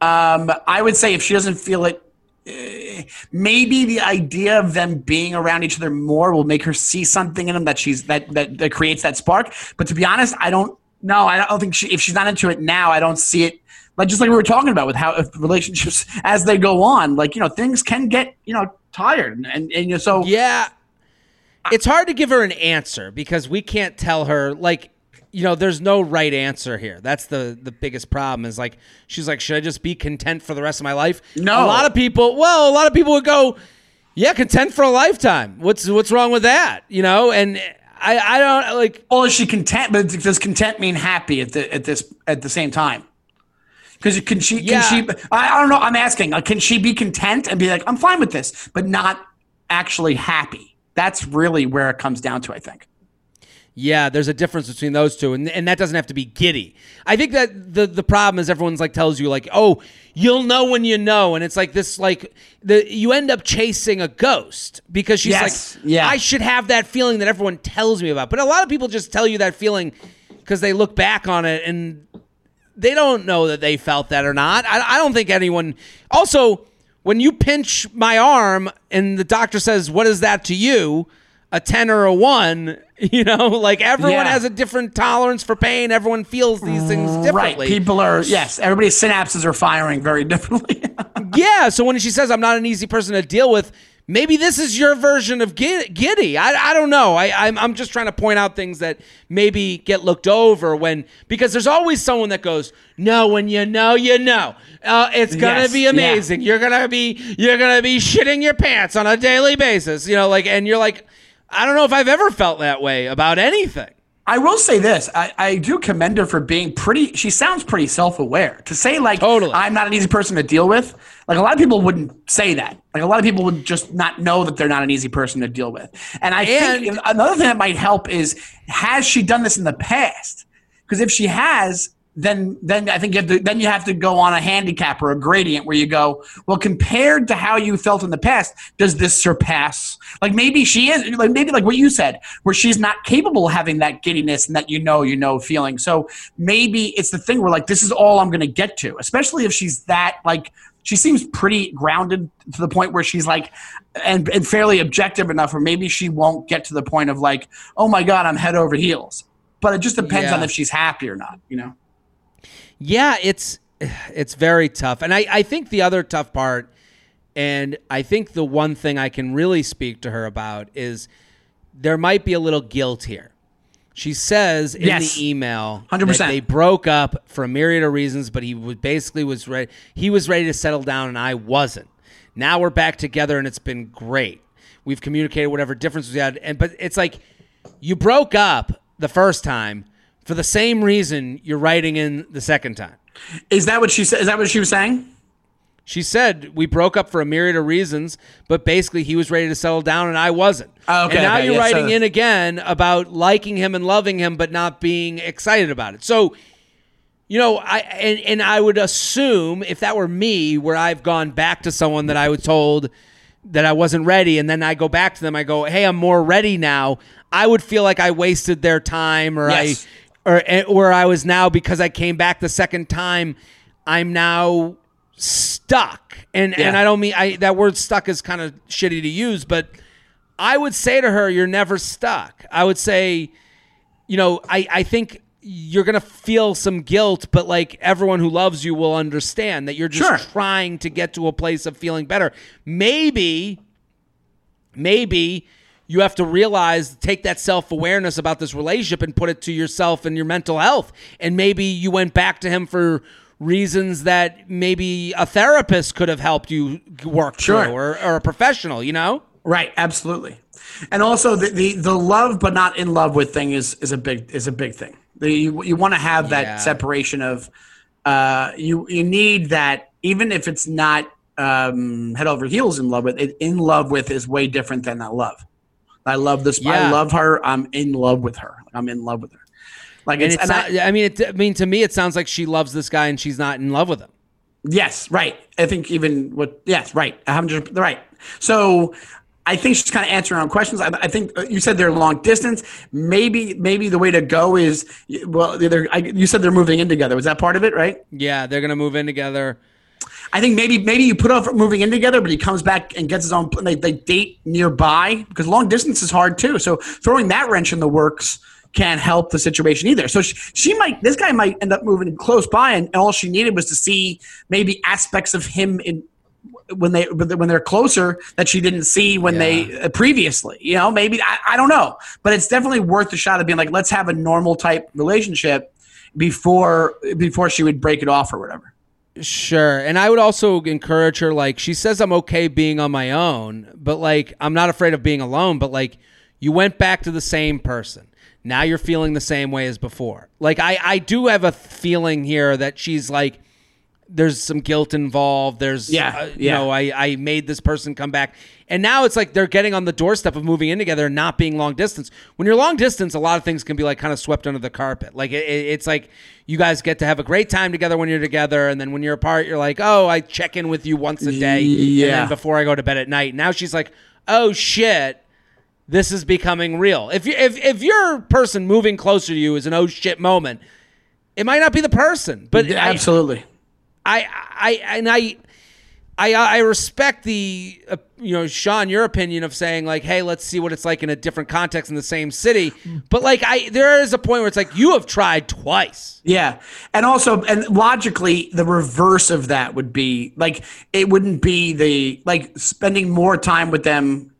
um, I would say if she doesn't feel it. Uh, maybe the idea of them being around each other more will make her see something in them that she's that that, that creates that spark. But to be honest, I don't know. I don't think she, if she's not into it now, I don't see it like just like we were talking about with how relationships [LAUGHS] as they go on, like you know things can get you know tired and and, and you know, so yeah, it's hard to give her an answer because we can't tell her like you know there's no right answer here that's the the biggest problem is like she's like should i just be content for the rest of my life no a lot of people well a lot of people would go Yeah, content for a lifetime. What's what's wrong with that? You know, and I I don't like. Well, is she content? But does content mean happy at the at this at the same time? Because can she? Yeah. Can she? I, I don't know. I'm asking. Like, can she be content and be like, I'm fine with this, but not actually happy? That's really where it comes down to. I think. Yeah, there's a difference between those two, and and that doesn't have to be giddy. I think that the the problem is everyone's like tells you like, oh, you'll know when you know, and it's like this like the you end up chasing a ghost because she's Yes, like, yeah. I should have that feeling that everyone tells me about, but a lot of people just tell you that feeling because they look back on it and they don't know that they felt that or not. I, I don't think anyone. Also, when you pinch my arm and the doctor says, "What is that to you?" A ten or a one, [LAUGHS] you know, like everyone Yeah. has a different tolerance for pain. Everyone feels these things mm, differently. Right. People are yes. Everybody's synapses are firing very [LAUGHS] differently. yeah. So when she says, "I'm not an easy person to deal with," maybe this is your version of gid- giddy. I, I don't know. I I'm, I'm just trying to point out things that maybe get looked over when because there's always someone that goes, "No, when you know, you know. Uh, it's gonna Yes, be yeah. amazing. You're gonna be you're gonna be shitting your pants on a daily basis. You know, like, and you're like, I don't know if I've ever felt that way about anything. I will say this: I, I do commend her for being pretty. She sounds pretty self-aware. To say like, Totally. I'm not an easy person to deal with. Like a lot of people wouldn't say that. Like a lot of people would just not know that they're not an easy person to deal with. And I think another thing that might help is has she done this in the past? Because if she has, then then I think you have to then you have to go on a handicap or a gradient where you go, well, compared to how you felt in the past, does this surpass? Like maybe she is like maybe like what you said, where she's not capable of having that giddiness and that you know you know feeling. So maybe it's the thing where like this is all I'm gonna get to, especially if she's that like she seems pretty grounded to the point where she's like and, and fairly objective enough where maybe she won't get to the point of like, oh my god, I'm head over heels. But it just depends Yeah. on if she's happy or not, you know? Yeah, it's it's very tough. And I, I think the other tough part, and I think the one thing I can really speak to her about is there might be a little guilt here. She says in Yes. the email 100%. that they broke up for a myriad of reasons, but he was basically was ready. He was ready to settle down, and I wasn't. Now we're back together, and it's been great. We've communicated whatever differences we had, and but it's like you broke up the first time for the same reason you're writing in the second time. Is that what she said? Is that what she was saying? She said we broke up for a myriad of reasons, but basically he was ready to settle down and I wasn't. Oh, okay, and now okay, you're yeah, writing so- in again about liking him and loving him, but not being excited about it. So, you know, I and, and I would assume if that were me, where I've gone back to someone that I was told that I wasn't ready, and then I go back to them, I go, "Hey, I'm more ready now." I would feel like I wasted their time, or Yes. I, or eh, where I was now because I came back the second time, I'm now stuck. And and I don't mean I that word stuck is kind of shitty to use, but I would say to her, "You're never stuck." I would say, you know, I I think you're gonna feel some guilt, but like everyone who loves you will understand that you're just Sure. trying to get to a place of feeling better. Maybe, maybe you have to realize, take that self awareness about this relationship and put it to yourself and your mental health. And maybe you went back to him for reasons that maybe a therapist could have helped you work Sure. through or, or a professional, you know? Right, absolutely. And also the, the, the love but not in love with thing is, is a big is a big thing. The, you you want to have that Yeah. separation of uh, you you need that even if it's not um, head over heels in love with it. In love with is way different than that love. I love this. I love her. I'm in love with her. I'm in love with her. Like And it's, it's and not, I- I, mean, it, I mean, to me, it sounds like she loves this guy and she's not in love with him. Yes, right. I think even what yes, right. A hundred right. So I think she's kind of answering her own questions. I, I think uh, you said they're long distance. Maybe maybe the way to go is well. They're, I, you said they're moving in together. Was that part of it? Right. Yeah, they're gonna move in together. I think maybe maybe you put off moving in together, but he comes back and gets his own. They, they date nearby because long distance is hard too. So throwing that wrench in the works can't help the situation either. So she, she might, this guy might end up moving close by, and all she needed was to see maybe aspects of him in when they when they're closer that she didn't see when they uh, previously. You know, maybe I, I don't know, but it's definitely worth the shot of being like, let's have a normal type relationship before before she would break it off or whatever. Sure. And I would also encourage her like she says I'm okay being on my own, but like I'm not afraid of being alone, but like you went back to the same person. Now you're feeling the same way as before. Like I I do have a feeling here that she's like there's some guilt involved. There's Yeah, uh, you yeah. know, I I made this person come back. And now it's like they're getting on the doorstep of moving in together and not being long distance. When you're long distance, a lot of things can be like kind of swept under the carpet. Like it, it- it's like you guys get to have a great time together when you're together, and then when you're apart, you're like, oh, I check in with you once a day, and Yeah. then before I go to bed at night. Now she's like, oh shit, this is becoming real. If you if if your person moving closer to you is an oh shit moment, it might not be the person, but I- Absolutely. I, I, and I, I, I respect the, uh, you know, Sean, your opinion of saying like, hey, let's see what it's like in a different context in the same city. But like, I, there is a point where it's like you have tried twice. Yeah. And also, and logically, the reverse of that would be like, it wouldn't be the, like, spending more time with them,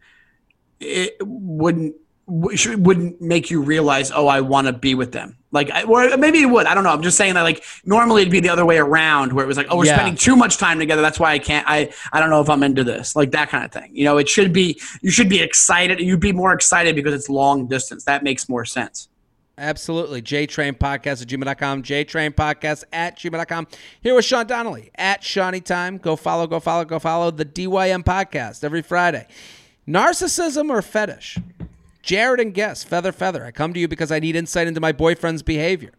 it wouldn't, wouldn't make you realize, oh, I want to be with them. Like, I, or maybe it would. I don't know. I'm just saying that, like, normally it'd be the other way around where it was like, oh, we're Yeah. spending too much time together. That's why I can't, I, I don't know if I'm into this. Like, that kind of thing. You know, it should be, you should be excited. You'd be more excited because it's long distance. That makes more sense. Absolutely. JTrain Podcast at gmail.com. JTrain Podcast at gmail.com. Here with Sean Donnelly at Seany Time. Go follow, go follow, go follow the DYM Podcast every Friday. Narcissism or fetish? Jared and Guess, Feather Feather. I come to you because I need insight into my boyfriend's behavior.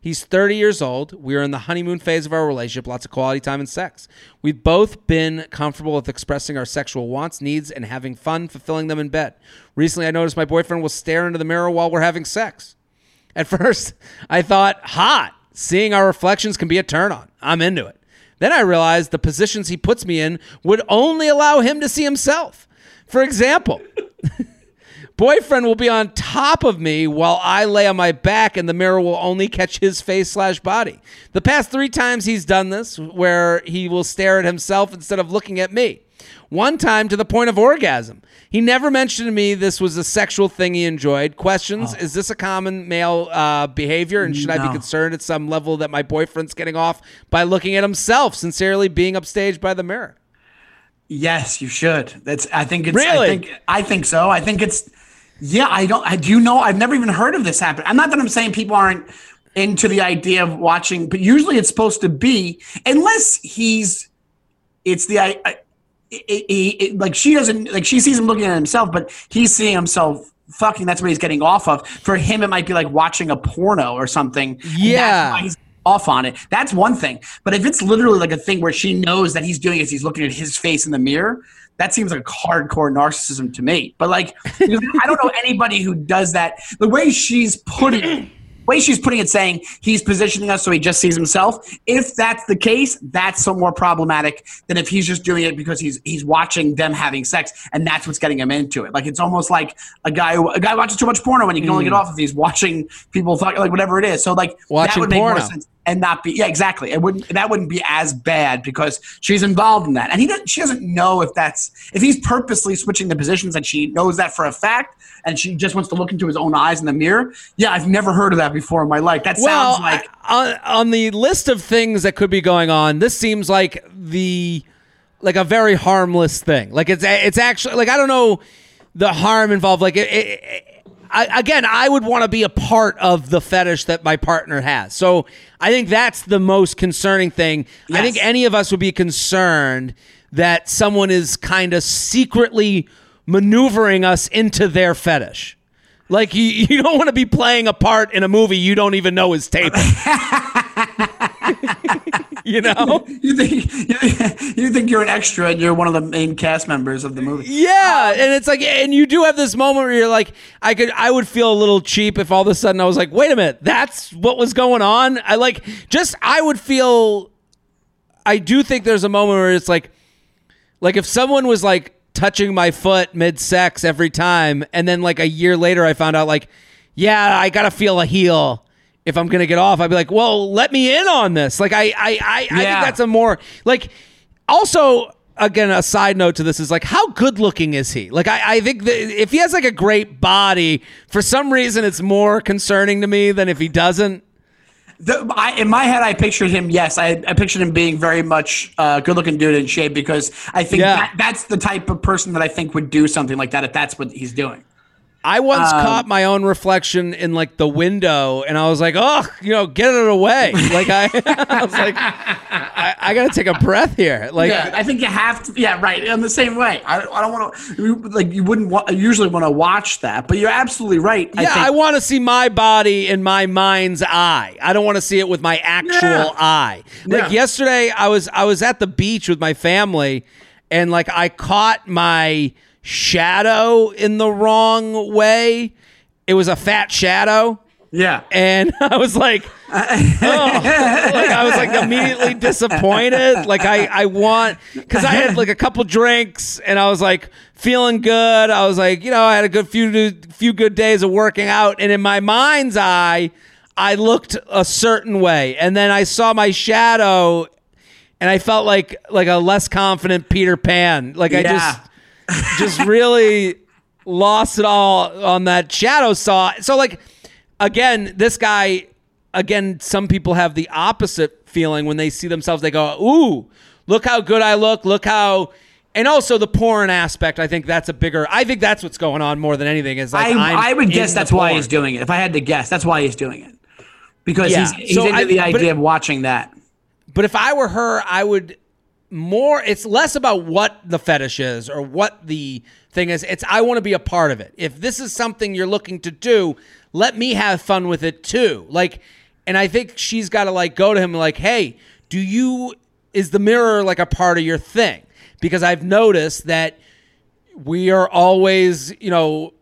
He's 30 years old. We are in the honeymoon phase of our relationship, lots of quality time and sex. We've both been comfortable with expressing our sexual wants, needs, and having fun fulfilling them in bed. Recently, I noticed my boyfriend will stare into the mirror while we're having sex. At [LAUGHS] first, I thought, hot. Seeing our reflections can be a turn on. I'm into it. Then I realized the positions he puts me in would only allow him to see himself. For example, [LAUGHS] boyfriend will be on top of me while I lay on my back and the mirror will only catch his face slash body. The past three times he's done this where he will stare at himself instead of looking at me. One time to the point of orgasm. He never mentioned to me this was a sexual thing he enjoyed. Questions Is this a common male uh, behavior? And should I be concerned at some level that my boyfriend's getting off by looking at himself, sincerely being upstaged by the mirror? Yes, you should. That's. I think it's. Really? I think. I think so. I think it's. Yeah, I don't. I do you know. I've never even heard of this happen. I'm not that I'm saying people aren't into the idea of watching, but usually it's supposed to be unless he's. It's the. I, I, it, it, it- like she doesn't like she sees him looking at himself, but he's seeing himself fucking. That's what he's getting off of. For him, it might be like watching a porno or something. Yeah. he's off on it. That's one thing. But if it's literally like a thing where she knows that he's doing it, he's looking at his face in the mirror. That seems like hardcore narcissism to me. But like, I don't know anybody who does that. The way she's putting it, way she's putting it, saying he's positioning us so he just sees himself. If that's the case, that's so more problematic than if he's just doing it because he's he's watching them having sex and that's what's getting him into it. Like it's almost like a guy who- a guy watches too much porno and he can only get off if he's watching people fuck like whatever it is. So like that Hmm. Would make porno. more sense and not be yeah exactly it wouldn't that wouldn't be as bad because she's involved in that and he doesn't she doesn't know if that's if he's purposely switching the positions and she knows that for a fact and she just wants to look into his own eyes in the mirror yeah i've never heard of that before in my life that Well, sounds like on, on the list of things that could be going on, this seems like the like a very harmless thing. Like it's it's actually like I don't know the harm involved. Like it, it, it- I, again, I would want to be a part of the fetish that my partner has. So I think that's the most concerning thing. I think any of us would be concerned that someone is kind of secretly maneuvering us into their fetish. Like you, [LAUGHS] you don't want to be playing a part in a movie you don't even know is taping. [LAUGHS] [LAUGHS] you know? [LAUGHS] you think [LAUGHS] you think you're an extra and you're one of the main cast members of the movie Yeah, and it's like, and you do have this moment where you're like, I could, I would feel a little cheap if all of a sudden I was like, wait a minute, that's what was going on. I like, just, I would feel, I do think there's a moment where it's like, like if someone was like touching my foot mid sex every time, and then like a year later I found out like, yeah, I gotta feel a heel if I'm gonna get off. I'd be like, well, let me in on this. Like, I, I, I, I think that's a more like. Also, again, a side note to this is like, how good looking is he? Like, I, I think that if he has like a great body, for some reason, it's more concerning to me than if he doesn't. The, I, in my head, I pictured him. Yes, I, I pictured him being very much uh, good-looking dude in shape because I think Yeah. that, that's the type of person that I think would do something like that if that's what he's doing. I once Um, caught my own reflection in like the window, and I was like, "Oh, you know, get it away!" [LAUGHS] Like I, [LAUGHS] I was like, I, "I got to take a breath here." Like, Yeah, I think you have to. Yeah, right. In the same way, I, I don't want to. Like, you wouldn't wa- usually want to watch that, but you're absolutely right. yeah, I, think, want to see my body in my mind's eye. I don't want to see it with my actual Yeah. eye. Like Yeah. yesterday, I was I was at the beach with my family, and like I caught my shadow in the wrong way. It was a fat shadow. yeah. and [LAUGHS] I was like, [LAUGHS] oh, like I was like immediately disappointed. Like I, I want because I had like a couple drinks and I was like feeling good. I was like, you know, I had a good few few good days of working out, and in my mind's eye, I looked a certain way, and then I saw my shadow, and I felt like like a less confident Peter Pan. Like I Yeah. just just really lost it all on that shadow saw. So like again, this guy again, some people have the opposite feeling when they see themselves. They go, "Ooh, look how good I look! Look how." And also the porn aspect. I think that's a bigger. I think that's what's going on more than anything. Is like I, I would guess that's why he's doing it. If I had to guess, that's why he's doing it because Yeah. he's, he's So into I- the idea it- of watching that. But if I were her, I would more. It's less about what the fetish is or what the thing is. It's I want to be a part of it. If this is something you're looking to do, let me have fun with it too. Like, and I think she's got to like go to him like, hey, do you is the mirror like a part of your thing? Because I've noticed that we are always, you know,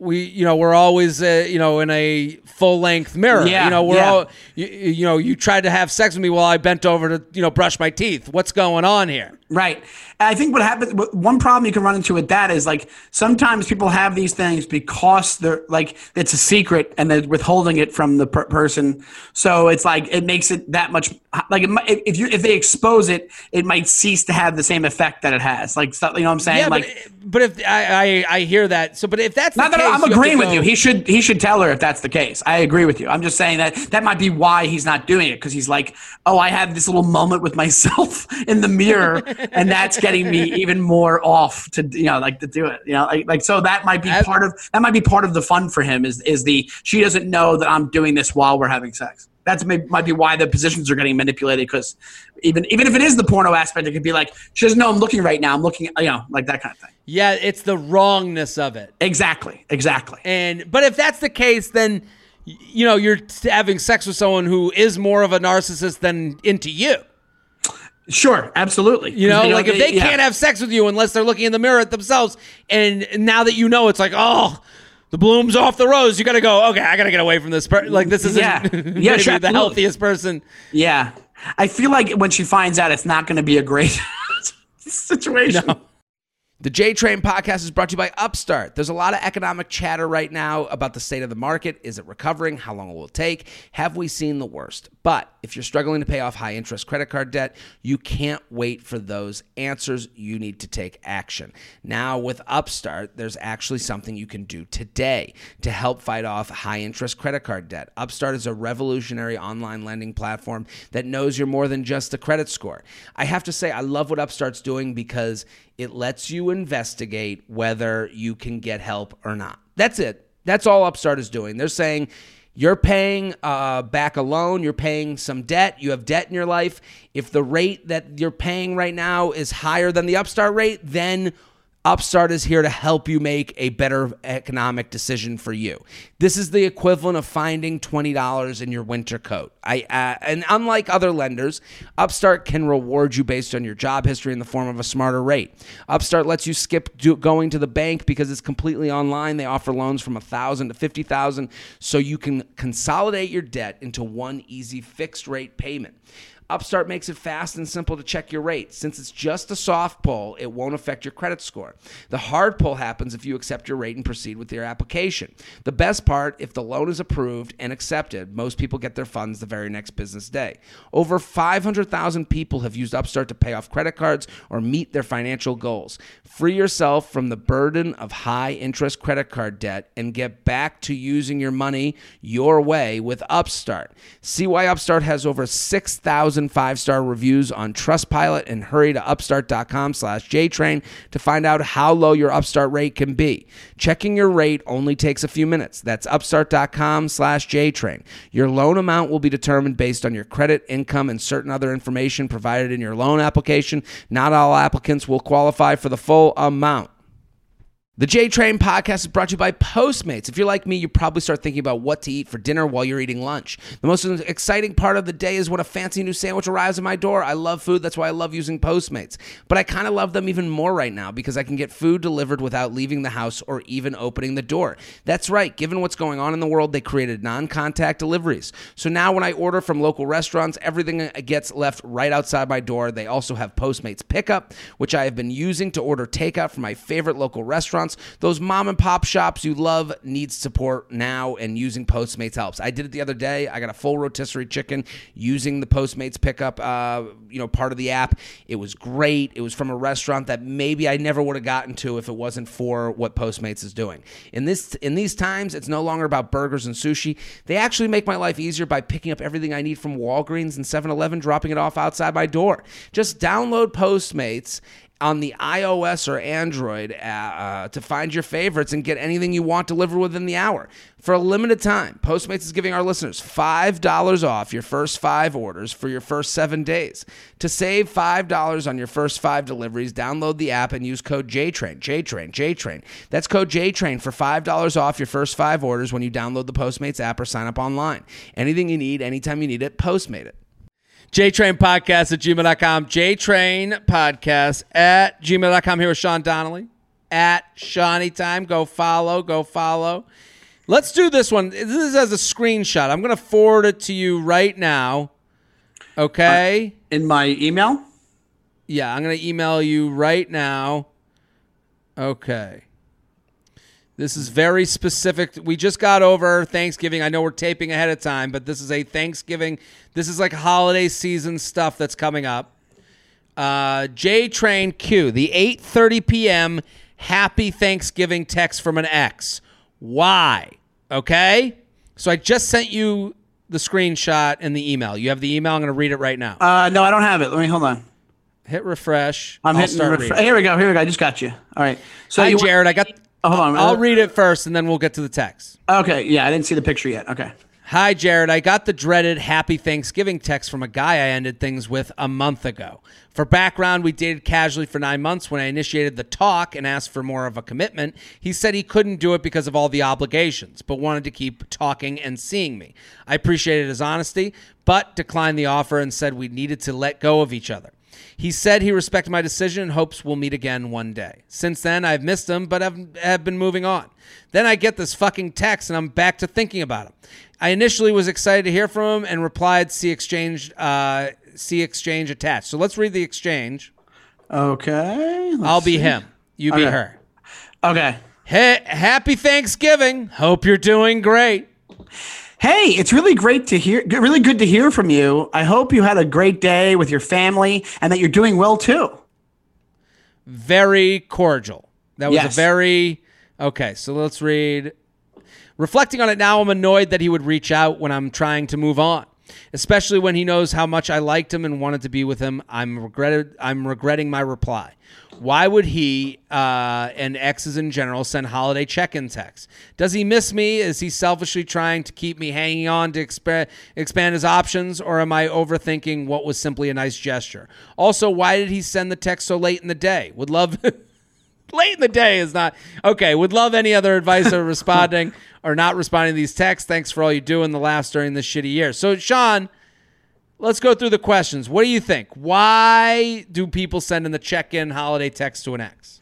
we, you know, we're always, uh, you know, in a full length mirror. Yeah, you know, we're yeah. all, you, you know, you tried to have sex with me while I bent over to, you know, brush my teeth. What's going on here? Right. And I think what happens, one problem you can run into with that is like sometimes people have these things because they're like it's a secret and they're withholding it from the per- person. So it's like it makes it that much like it, if you if they expose it, it might cease to have the same effect that it has. Like you know what I'm saying? Yeah, like but, but if I, I, I hear that. So, but if that's not the that case, I'm you have to agreeing with you. He should he should tell her if that's the case. I agree with you. I'm just saying that that might be why he's not doing it because he's like, oh, I have this little moment with [LAUGHS] myself in the mirror, and that's getting me even more off to you know like to do it. You know, like, like so that might be part of that might be part of the fun for him is is the she doesn't know that I'm doing this while we're having sex. That's may, might be why the positions are getting manipulated because even even if it is the porno aspect, it could be like she doesn't know I'm looking right now. I'm looking, you know, like that kind of thing. Yeah, it's the wrongness of it. Exactly, exactly. And but if that's the case, then you know you're having sex with someone who is more of a narcissist than into you. Sure, absolutely. You know, like if they yeah. can't have sex with you unless they're looking in the mirror at themselves, and now that you know, it's like, oh, the bloom's off the rose. You got to go. Okay, I got to get away from this. Per- like this isn't Yeah. [LAUGHS] Yeah, sure, the healthiest person. Yeah. I feel like when she finds out, it's not going to be a great [LAUGHS] situation. No. The J Train podcast is brought to you by Upstart. There's a lot of economic chatter right now about the state of the market. Is it recovering? How long will it take? Have we seen the worst? But if you're struggling to pay off high interest credit card debt, you can't wait for those answers. You need to take action. Now, with Upstart, there's actually something you can do today to help fight off high interest credit card debt. Upstart is a revolutionary online lending platform that knows you're more than just a credit score. I have to say, I love what Upstart's doing because it lets you investigate whether you can get help or not. That's it. That's all Upstart is doing. They're saying you're paying uh, back a loan, you're paying some debt, you have debt in your life. If the rate that you're paying right now is higher than the Upstart rate, then Upstart is here to help you make a better economic decision for you. This is the equivalent of finding $20 in your winter coat. I uh, and unlike other lenders, Upstart can reward you based on your job history in the form of a smarter rate. Upstart lets you skip do, going to the bank because it's completely online. They offer loans from 1000 to 50,000 so you can consolidate your debt into one easy fixed rate payment. Upstart makes it fast and simple to check your rate. Since it's just a soft pull, it won't affect your credit score. The hard pull happens if you accept your rate and proceed with your application. The best part, if the loan is approved and accepted, most people get their funds the very next business day. Over 500,000 people have used Upstart to pay off credit cards or meet their financial goals. Free yourself from the burden of high interest credit card debt and get back to using your money your way with Upstart. See why Upstart has over 6,000 five-star reviews on Trustpilot and hurry to upstart.com slash JTrain to find out how low your Upstart rate can be. Checking your rate only takes a few minutes. That's upstart.com slash JTrain. Your loan amount will be determined based on your credit, income, and certain other information provided in your loan application. Not all applicants will qualify for the full amount. The J Train podcast is brought to you by Postmates. If you're like me, you probably start thinking about what to eat for dinner while you're eating lunch. The most exciting part of the day is when a fancy new sandwich arrives at my door. I love food, that's why I love using Postmates. But I kind of love them even more right now because I can get food delivered without leaving the house or even opening the door. That's right, given what's going on in the world, they created non contact deliveries. So now when I order from local restaurants, everything uh, gets left right outside my door. They also have Postmates Pickup, which I have been using to order takeout from my favorite local restaurants restaurants, those mom and pop shops you love need support now, and using Postmates helps. I did it the other day. I got a full rotisserie chicken using the Postmates pickup, uh, you know, part of the app. It was great. It was from a restaurant that maybe I never would have gotten to if it wasn't for what Postmates is doing. In this, in these times, it's no longer about burgers and sushi. They actually make my life easier by picking up everything I need from Walgreens and 7-Eleven, dropping it off outside my door. Just download Postmates on the iOS or Android uh, uh, to find your favorites and get anything you want delivered within the hour. For a limited time, Postmates is giving our listeners $5 off your first five orders for your first seven days. To save $5 on your first five deliveries, download the app and use code JTRAIN, JTRAIN, JTRAIN. That's code JTRAIN for $5 off your first five orders when you download the Postmates app or sign up online. Anything you need, anytime you need it, Postmate it. JTrain Podcast at gmail.com. JTrain Podcast at gmail.com. Here with Sean Donnelly at Seany Time. Go follow, go follow. Let's do this one. This is as a screenshot. I'm going to forward it to you right now. Okay. Uh, in my email? Yeah, I'm going to email you right now. Okay. This is very specific. We just got over Thanksgiving. I know we're taping ahead of time, but this is a Thanksgiving. This is like holiday season stuff that's coming up. Uh, J Train Q, the 8:30 p.m. Happy Thanksgiving text from an ex. Why? Okay. So I just sent you the screenshot and the email. You have the email. I'm going to read it right now. Uh, no, I don't have it. Let me hold on. Hit refresh. I'm I'll hitting refresh. Here we go. Here we go. I just got you. All right. So Hi, Jared. I got hold on. I'll uh, read it first, and then we'll get to the text. Okay. Yeah, I didn't see the picture yet. Okay. Hi, Jared. I got the dreaded Happy Thanksgiving text from a guy I ended things with a month ago. For background, we dated casually for nine months. When I initiated the talk and asked for more of a commitment, he said he couldn't do it because of all the obligations, but wanted to keep talking and seeing me. I appreciated his honesty, but declined the offer and said we needed to let go of each other. He said he respected my decision and hopes we'll meet again one day. Since then, I've missed him, but have, have been moving on. Then I get this fucking text and I'm back to thinking about him. I initially was excited to hear from him and replied, see exchange, uh, see exchange attached. So let's read the exchange. Okay. I'll be see. him. You be her. Okay. Hey, happy Thanksgiving. Hope you're doing great. Hey, it's really great to hear, really good to hear from you. I hope you had a great day with your family and that you're doing well too. Very cordial. That was yes. a very, okay, so let's read. Reflecting on it now, I'm annoyed that he would reach out when I'm trying to move on especially when he knows how much I liked him and wanted to be with him. I'm regretted. I'm regretting my reply. Why would he uh, and exes in general send holiday check-in texts? Does he miss me? Is he selfishly trying to keep me hanging on to exp- expand his options, or am I overthinking what was simply a nice gesture? Also, why did he send the text so late in the day? Would love. [LAUGHS] late in the day is not okay. Would love any other advice or [LAUGHS] responding or not responding to these texts. Thanks for all you do in the laughs during this shitty year. So, Sean, let's go through the questions. What do you think? Why do people send in the check-in holiday text to an ex?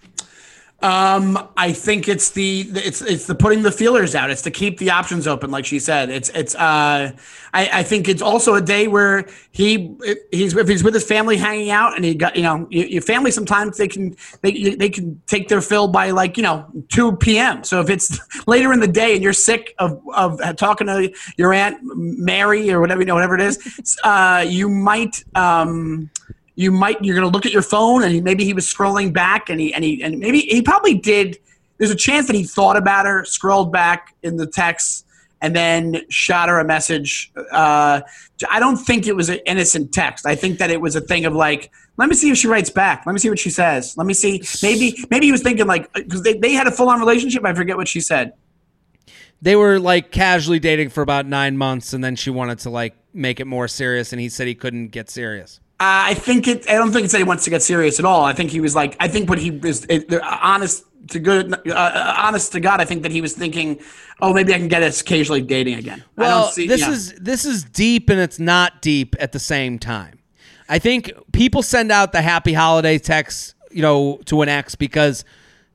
Um, I think it's the it's it's the putting the feelers out. It's to keep the options open, like she said. It's it's. Uh, I I think it's also a day where he he's if he's with his family hanging out, and he got you know your family sometimes they can they they can take their fill by like you know two p.m. So if it's [LAUGHS] later in the day and you're sick of of talking to your aunt Mary or whatever you know whatever it is, [LAUGHS] uh, you might um you might you're going to look at your phone and maybe he was scrolling back and he and he and maybe he probably did there's a chance that he thought about her scrolled back in the text and then shot her a message. Uh, i don't think it was an innocent text. I think that it was a thing of like let me see if she writes back. Let me see what she says. Let me see maybe maybe he was thinking like because they, they had a full-on relationship. I forget what she said. They were like casually dating for about nine months and then she wanted to like make it more serious and he said he couldn't get serious I think it. I don't think it's that he wants to get serious at all. I think he was like. I think what he was it, honest to good, uh, uh, honest to God. I think that he was thinking, oh, maybe I can get us occasionally dating again. Well, see, this yeah. is this is deep and it's not deep at the same time. I think people send out the happy holiday text, you know, to an ex because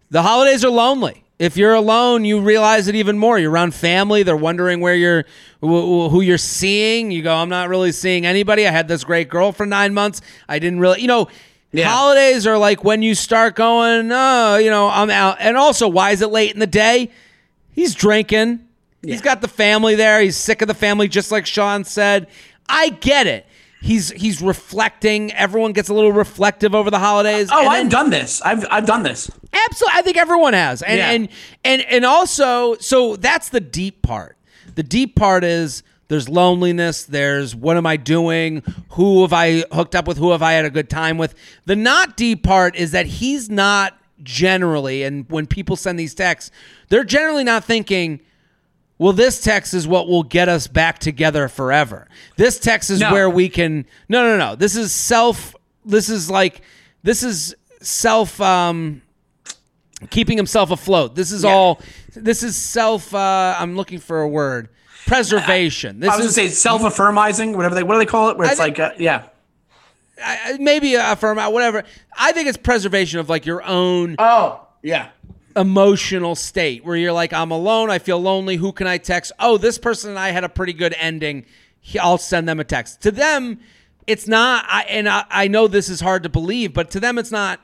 the holidays are lonely if you're alone, you realize it even more. You're around family; they're wondering where you're, who you're seeing. You go, "I'm not really seeing anybody." I had this great girl for nine months. I didn't really, you know. Yeah. Holidays are like when you start going, oh, you know, I'm out. And also, why is it late in the day? He's drinking. Yeah. He's got the family there. He's sick of the family, just like Sean said. I get it he's he's reflecting. Everyone gets a little reflective over the holidays. Oh, I've done this. I've I've done this. Absolutely, I think everyone has, and yeah. and and and also, so that's the deep part. The deep part is there's loneliness. There's what am I doing? Who have I hooked up with? Who have I had a good time with? The not deep part is that he's not generally, and when people send these texts, they're generally not thinking well, this text is what will get us back together forever. This text is no. where we can. No, no, no. This is self. This is like. This is self. Um, keeping himself afloat. This is yeah. all. This is self. Uh, I'm looking for a word. Preservation. This I was is, gonna say self-affirmizing, whatever they. What do they call it? Where it's think, like, uh, yeah. maybe affirm whatever. I think it's preservation of like your own. Oh yeah emotional state where you're like, I'm alone. I feel lonely. Who can I text? Oh, this person and I had a pretty good ending. I'll send them a text. To them, it's not, I, and I, I know this is hard to believe, but to them, it's not,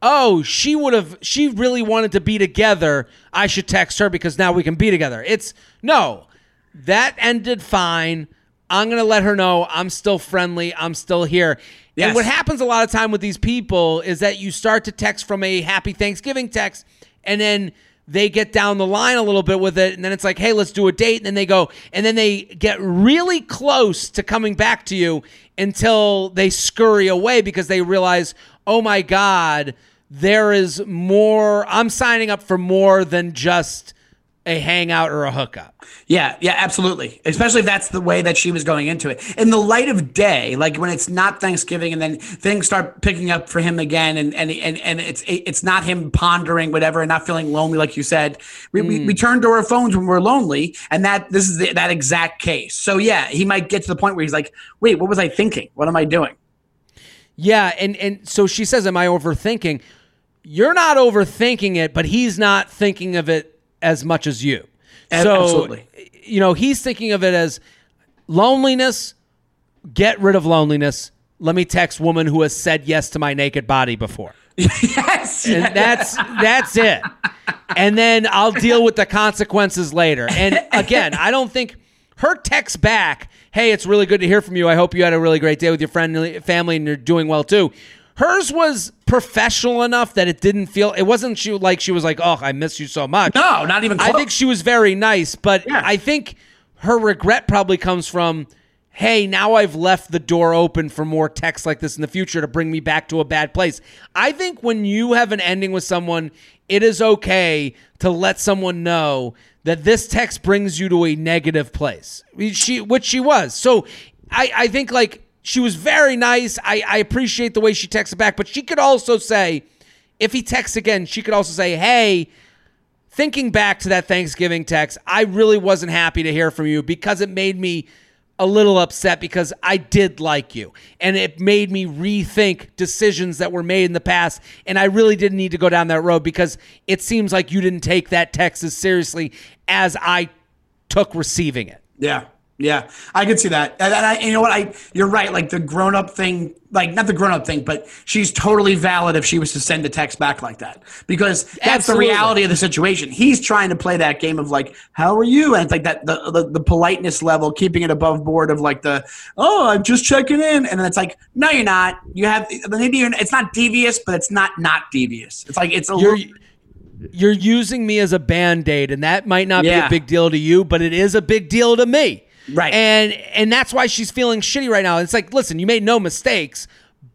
oh, she would have, she really wanted to be together. I should text her because now we can be together. It's no, that ended fine. I'm going to let her know I'm still friendly. I'm still here. Yes. And what happens a lot of time with these people is that you start to text from a happy Thanksgiving text and then they get down the line a little bit with it and then it's like hey let's do a date and then they go and then they get really close to coming back to you until they scurry away because they realize oh my god there is more i'm signing up for more than just a hangout or a hookup. Yeah, yeah, absolutely. Especially if that's the way that she was going into it. In the light of day, like when it's not Thanksgiving and then things start picking up for him again and and and, and it's it's not him pondering whatever and not feeling lonely like you said. We, mm. we, we, turn to our phones when we're lonely and that this is the, that exact case. So yeah, he might get to the point where he's like, "Wait, what was I thinking? What am I doing?" Yeah, and and so she says, "Am I overthinking?" You're not overthinking it, but he's not thinking of it as much as you. So, Absolutely. you know, he's thinking of it as loneliness, get rid of loneliness. Let me text woman who has said yes to my naked body before. [LAUGHS] yes. And that's that's it. And then I'll deal with the consequences later. And again, I don't think her text back, "Hey, it's really good to hear from you. I hope you had a really great day with your friend family and you're doing well too." Hers was professional enough that it didn't feel it wasn't she like she was like, "Oh, I miss you so much." No, not even close. I think she was very nice, but yeah. I think her regret probably comes from hey, now I've left the door open for more texts like this in the future to bring me back to a bad place. I think when you have an ending with someone, it is okay to let someone know that this text brings you to a negative place. She which she was. So I, I think like she was very nice. I, I appreciate the way she texted back, but she could also say, if he texts again, she could also say, hey, thinking back to that Thanksgiving text, I really wasn't happy to hear from you because it made me a little upset because I did like you. And it made me rethink decisions that were made in the past. And I really didn't need to go down that road because it seems like you didn't take that text as seriously as I took receiving it. Yeah. Yeah, I could see that. And, I, you know what? I you're right. Like the grown up thing, like not the grown up thing, but she's totally valid if she was to send a text back like that because that's Absolutely. the reality of the situation. He's trying to play that game of like, how are you? And it's like that the, the the politeness level, keeping it above board of like the oh, I'm just checking in, and then it's like, no, you're not. You have maybe you're, it's not devious, but it's not not devious. It's like it's a You're little. you're using me as a band-aid and that might not be a big deal to you, but it is a big deal to me. Right. And and that's why she's feeling shitty right now. It's like, listen, you made no mistakes,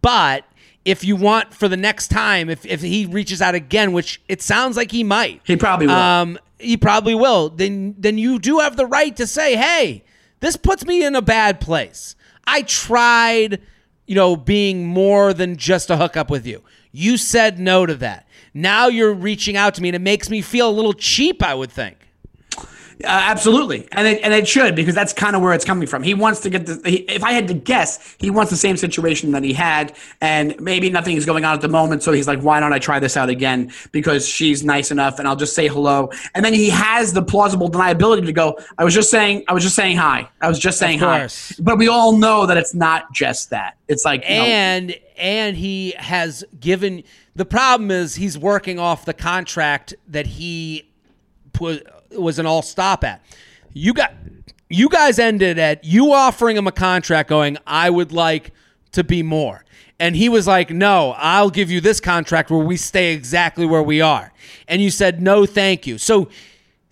but if you want for the next time, if, if he reaches out again, which it sounds like he might, He probably will. Um, he probably will. Then then you do have the right to say, hey, this puts me in a bad place. I tried, you know, being more than just a hookup with you. You said no to that. Now you're reaching out to me, and it makes me feel a little cheap. I would think. Uh, absolutely, and it, and it should because that's kind of where it's coming from. He wants to get the. He, if I had to guess, he wants the same situation that he had, and maybe nothing is going on at the moment. So he's like, "Why don't I try this out again?" Because she's nice enough, and I'll just say hello. And then he has the plausible deniability to go. I was just saying. I was just saying hi. I was just saying hi. But we all know that it's not just that. It's like you know, and and he has given the problem is he's working off the contract that he put was an all stop at. You got you guys ended at you offering him a contract going i would like to be more. And he was like no i'll give you this contract where we stay exactly where we are. And you said no thank you. So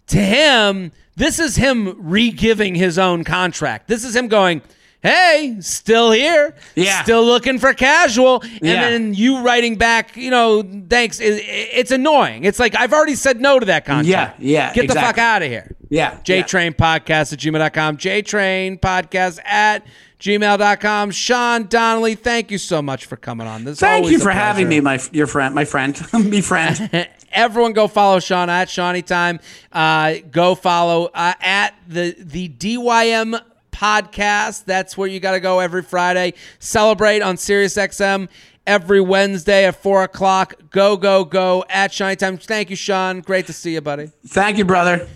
to him, this is him re-giving his own contract. This is him going, "Hey, still here, Yeah. still looking for casual," and Yeah. then you writing back, you know, thanks. It, it's annoying. It's like I've already said no to that contract. Yeah, yeah, Get the fuck out of here. Yeah, JTrain Podcast at gmail.com. JTrain Podcast at gmail.com. Sean Donnelly, thank you so much for coming on. This is Thank you for having me, my your friend, my friend, [LAUGHS] me friend. [LAUGHS] Everyone go follow Sean at Seany Time. Uh, go follow uh, at the the DYM podcast. That's where you got to go every Friday. Celebrate on Sirius XM every Wednesday at four o'clock. Go go go at Seany Time. Thank you, Sean. Great to see you, buddy. Thank you, brother.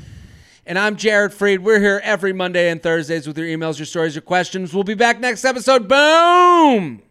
And I'm Jared Freid. We're here every Monday and Thursdays with your emails, your stories, your questions. We'll be back next episode. Boom.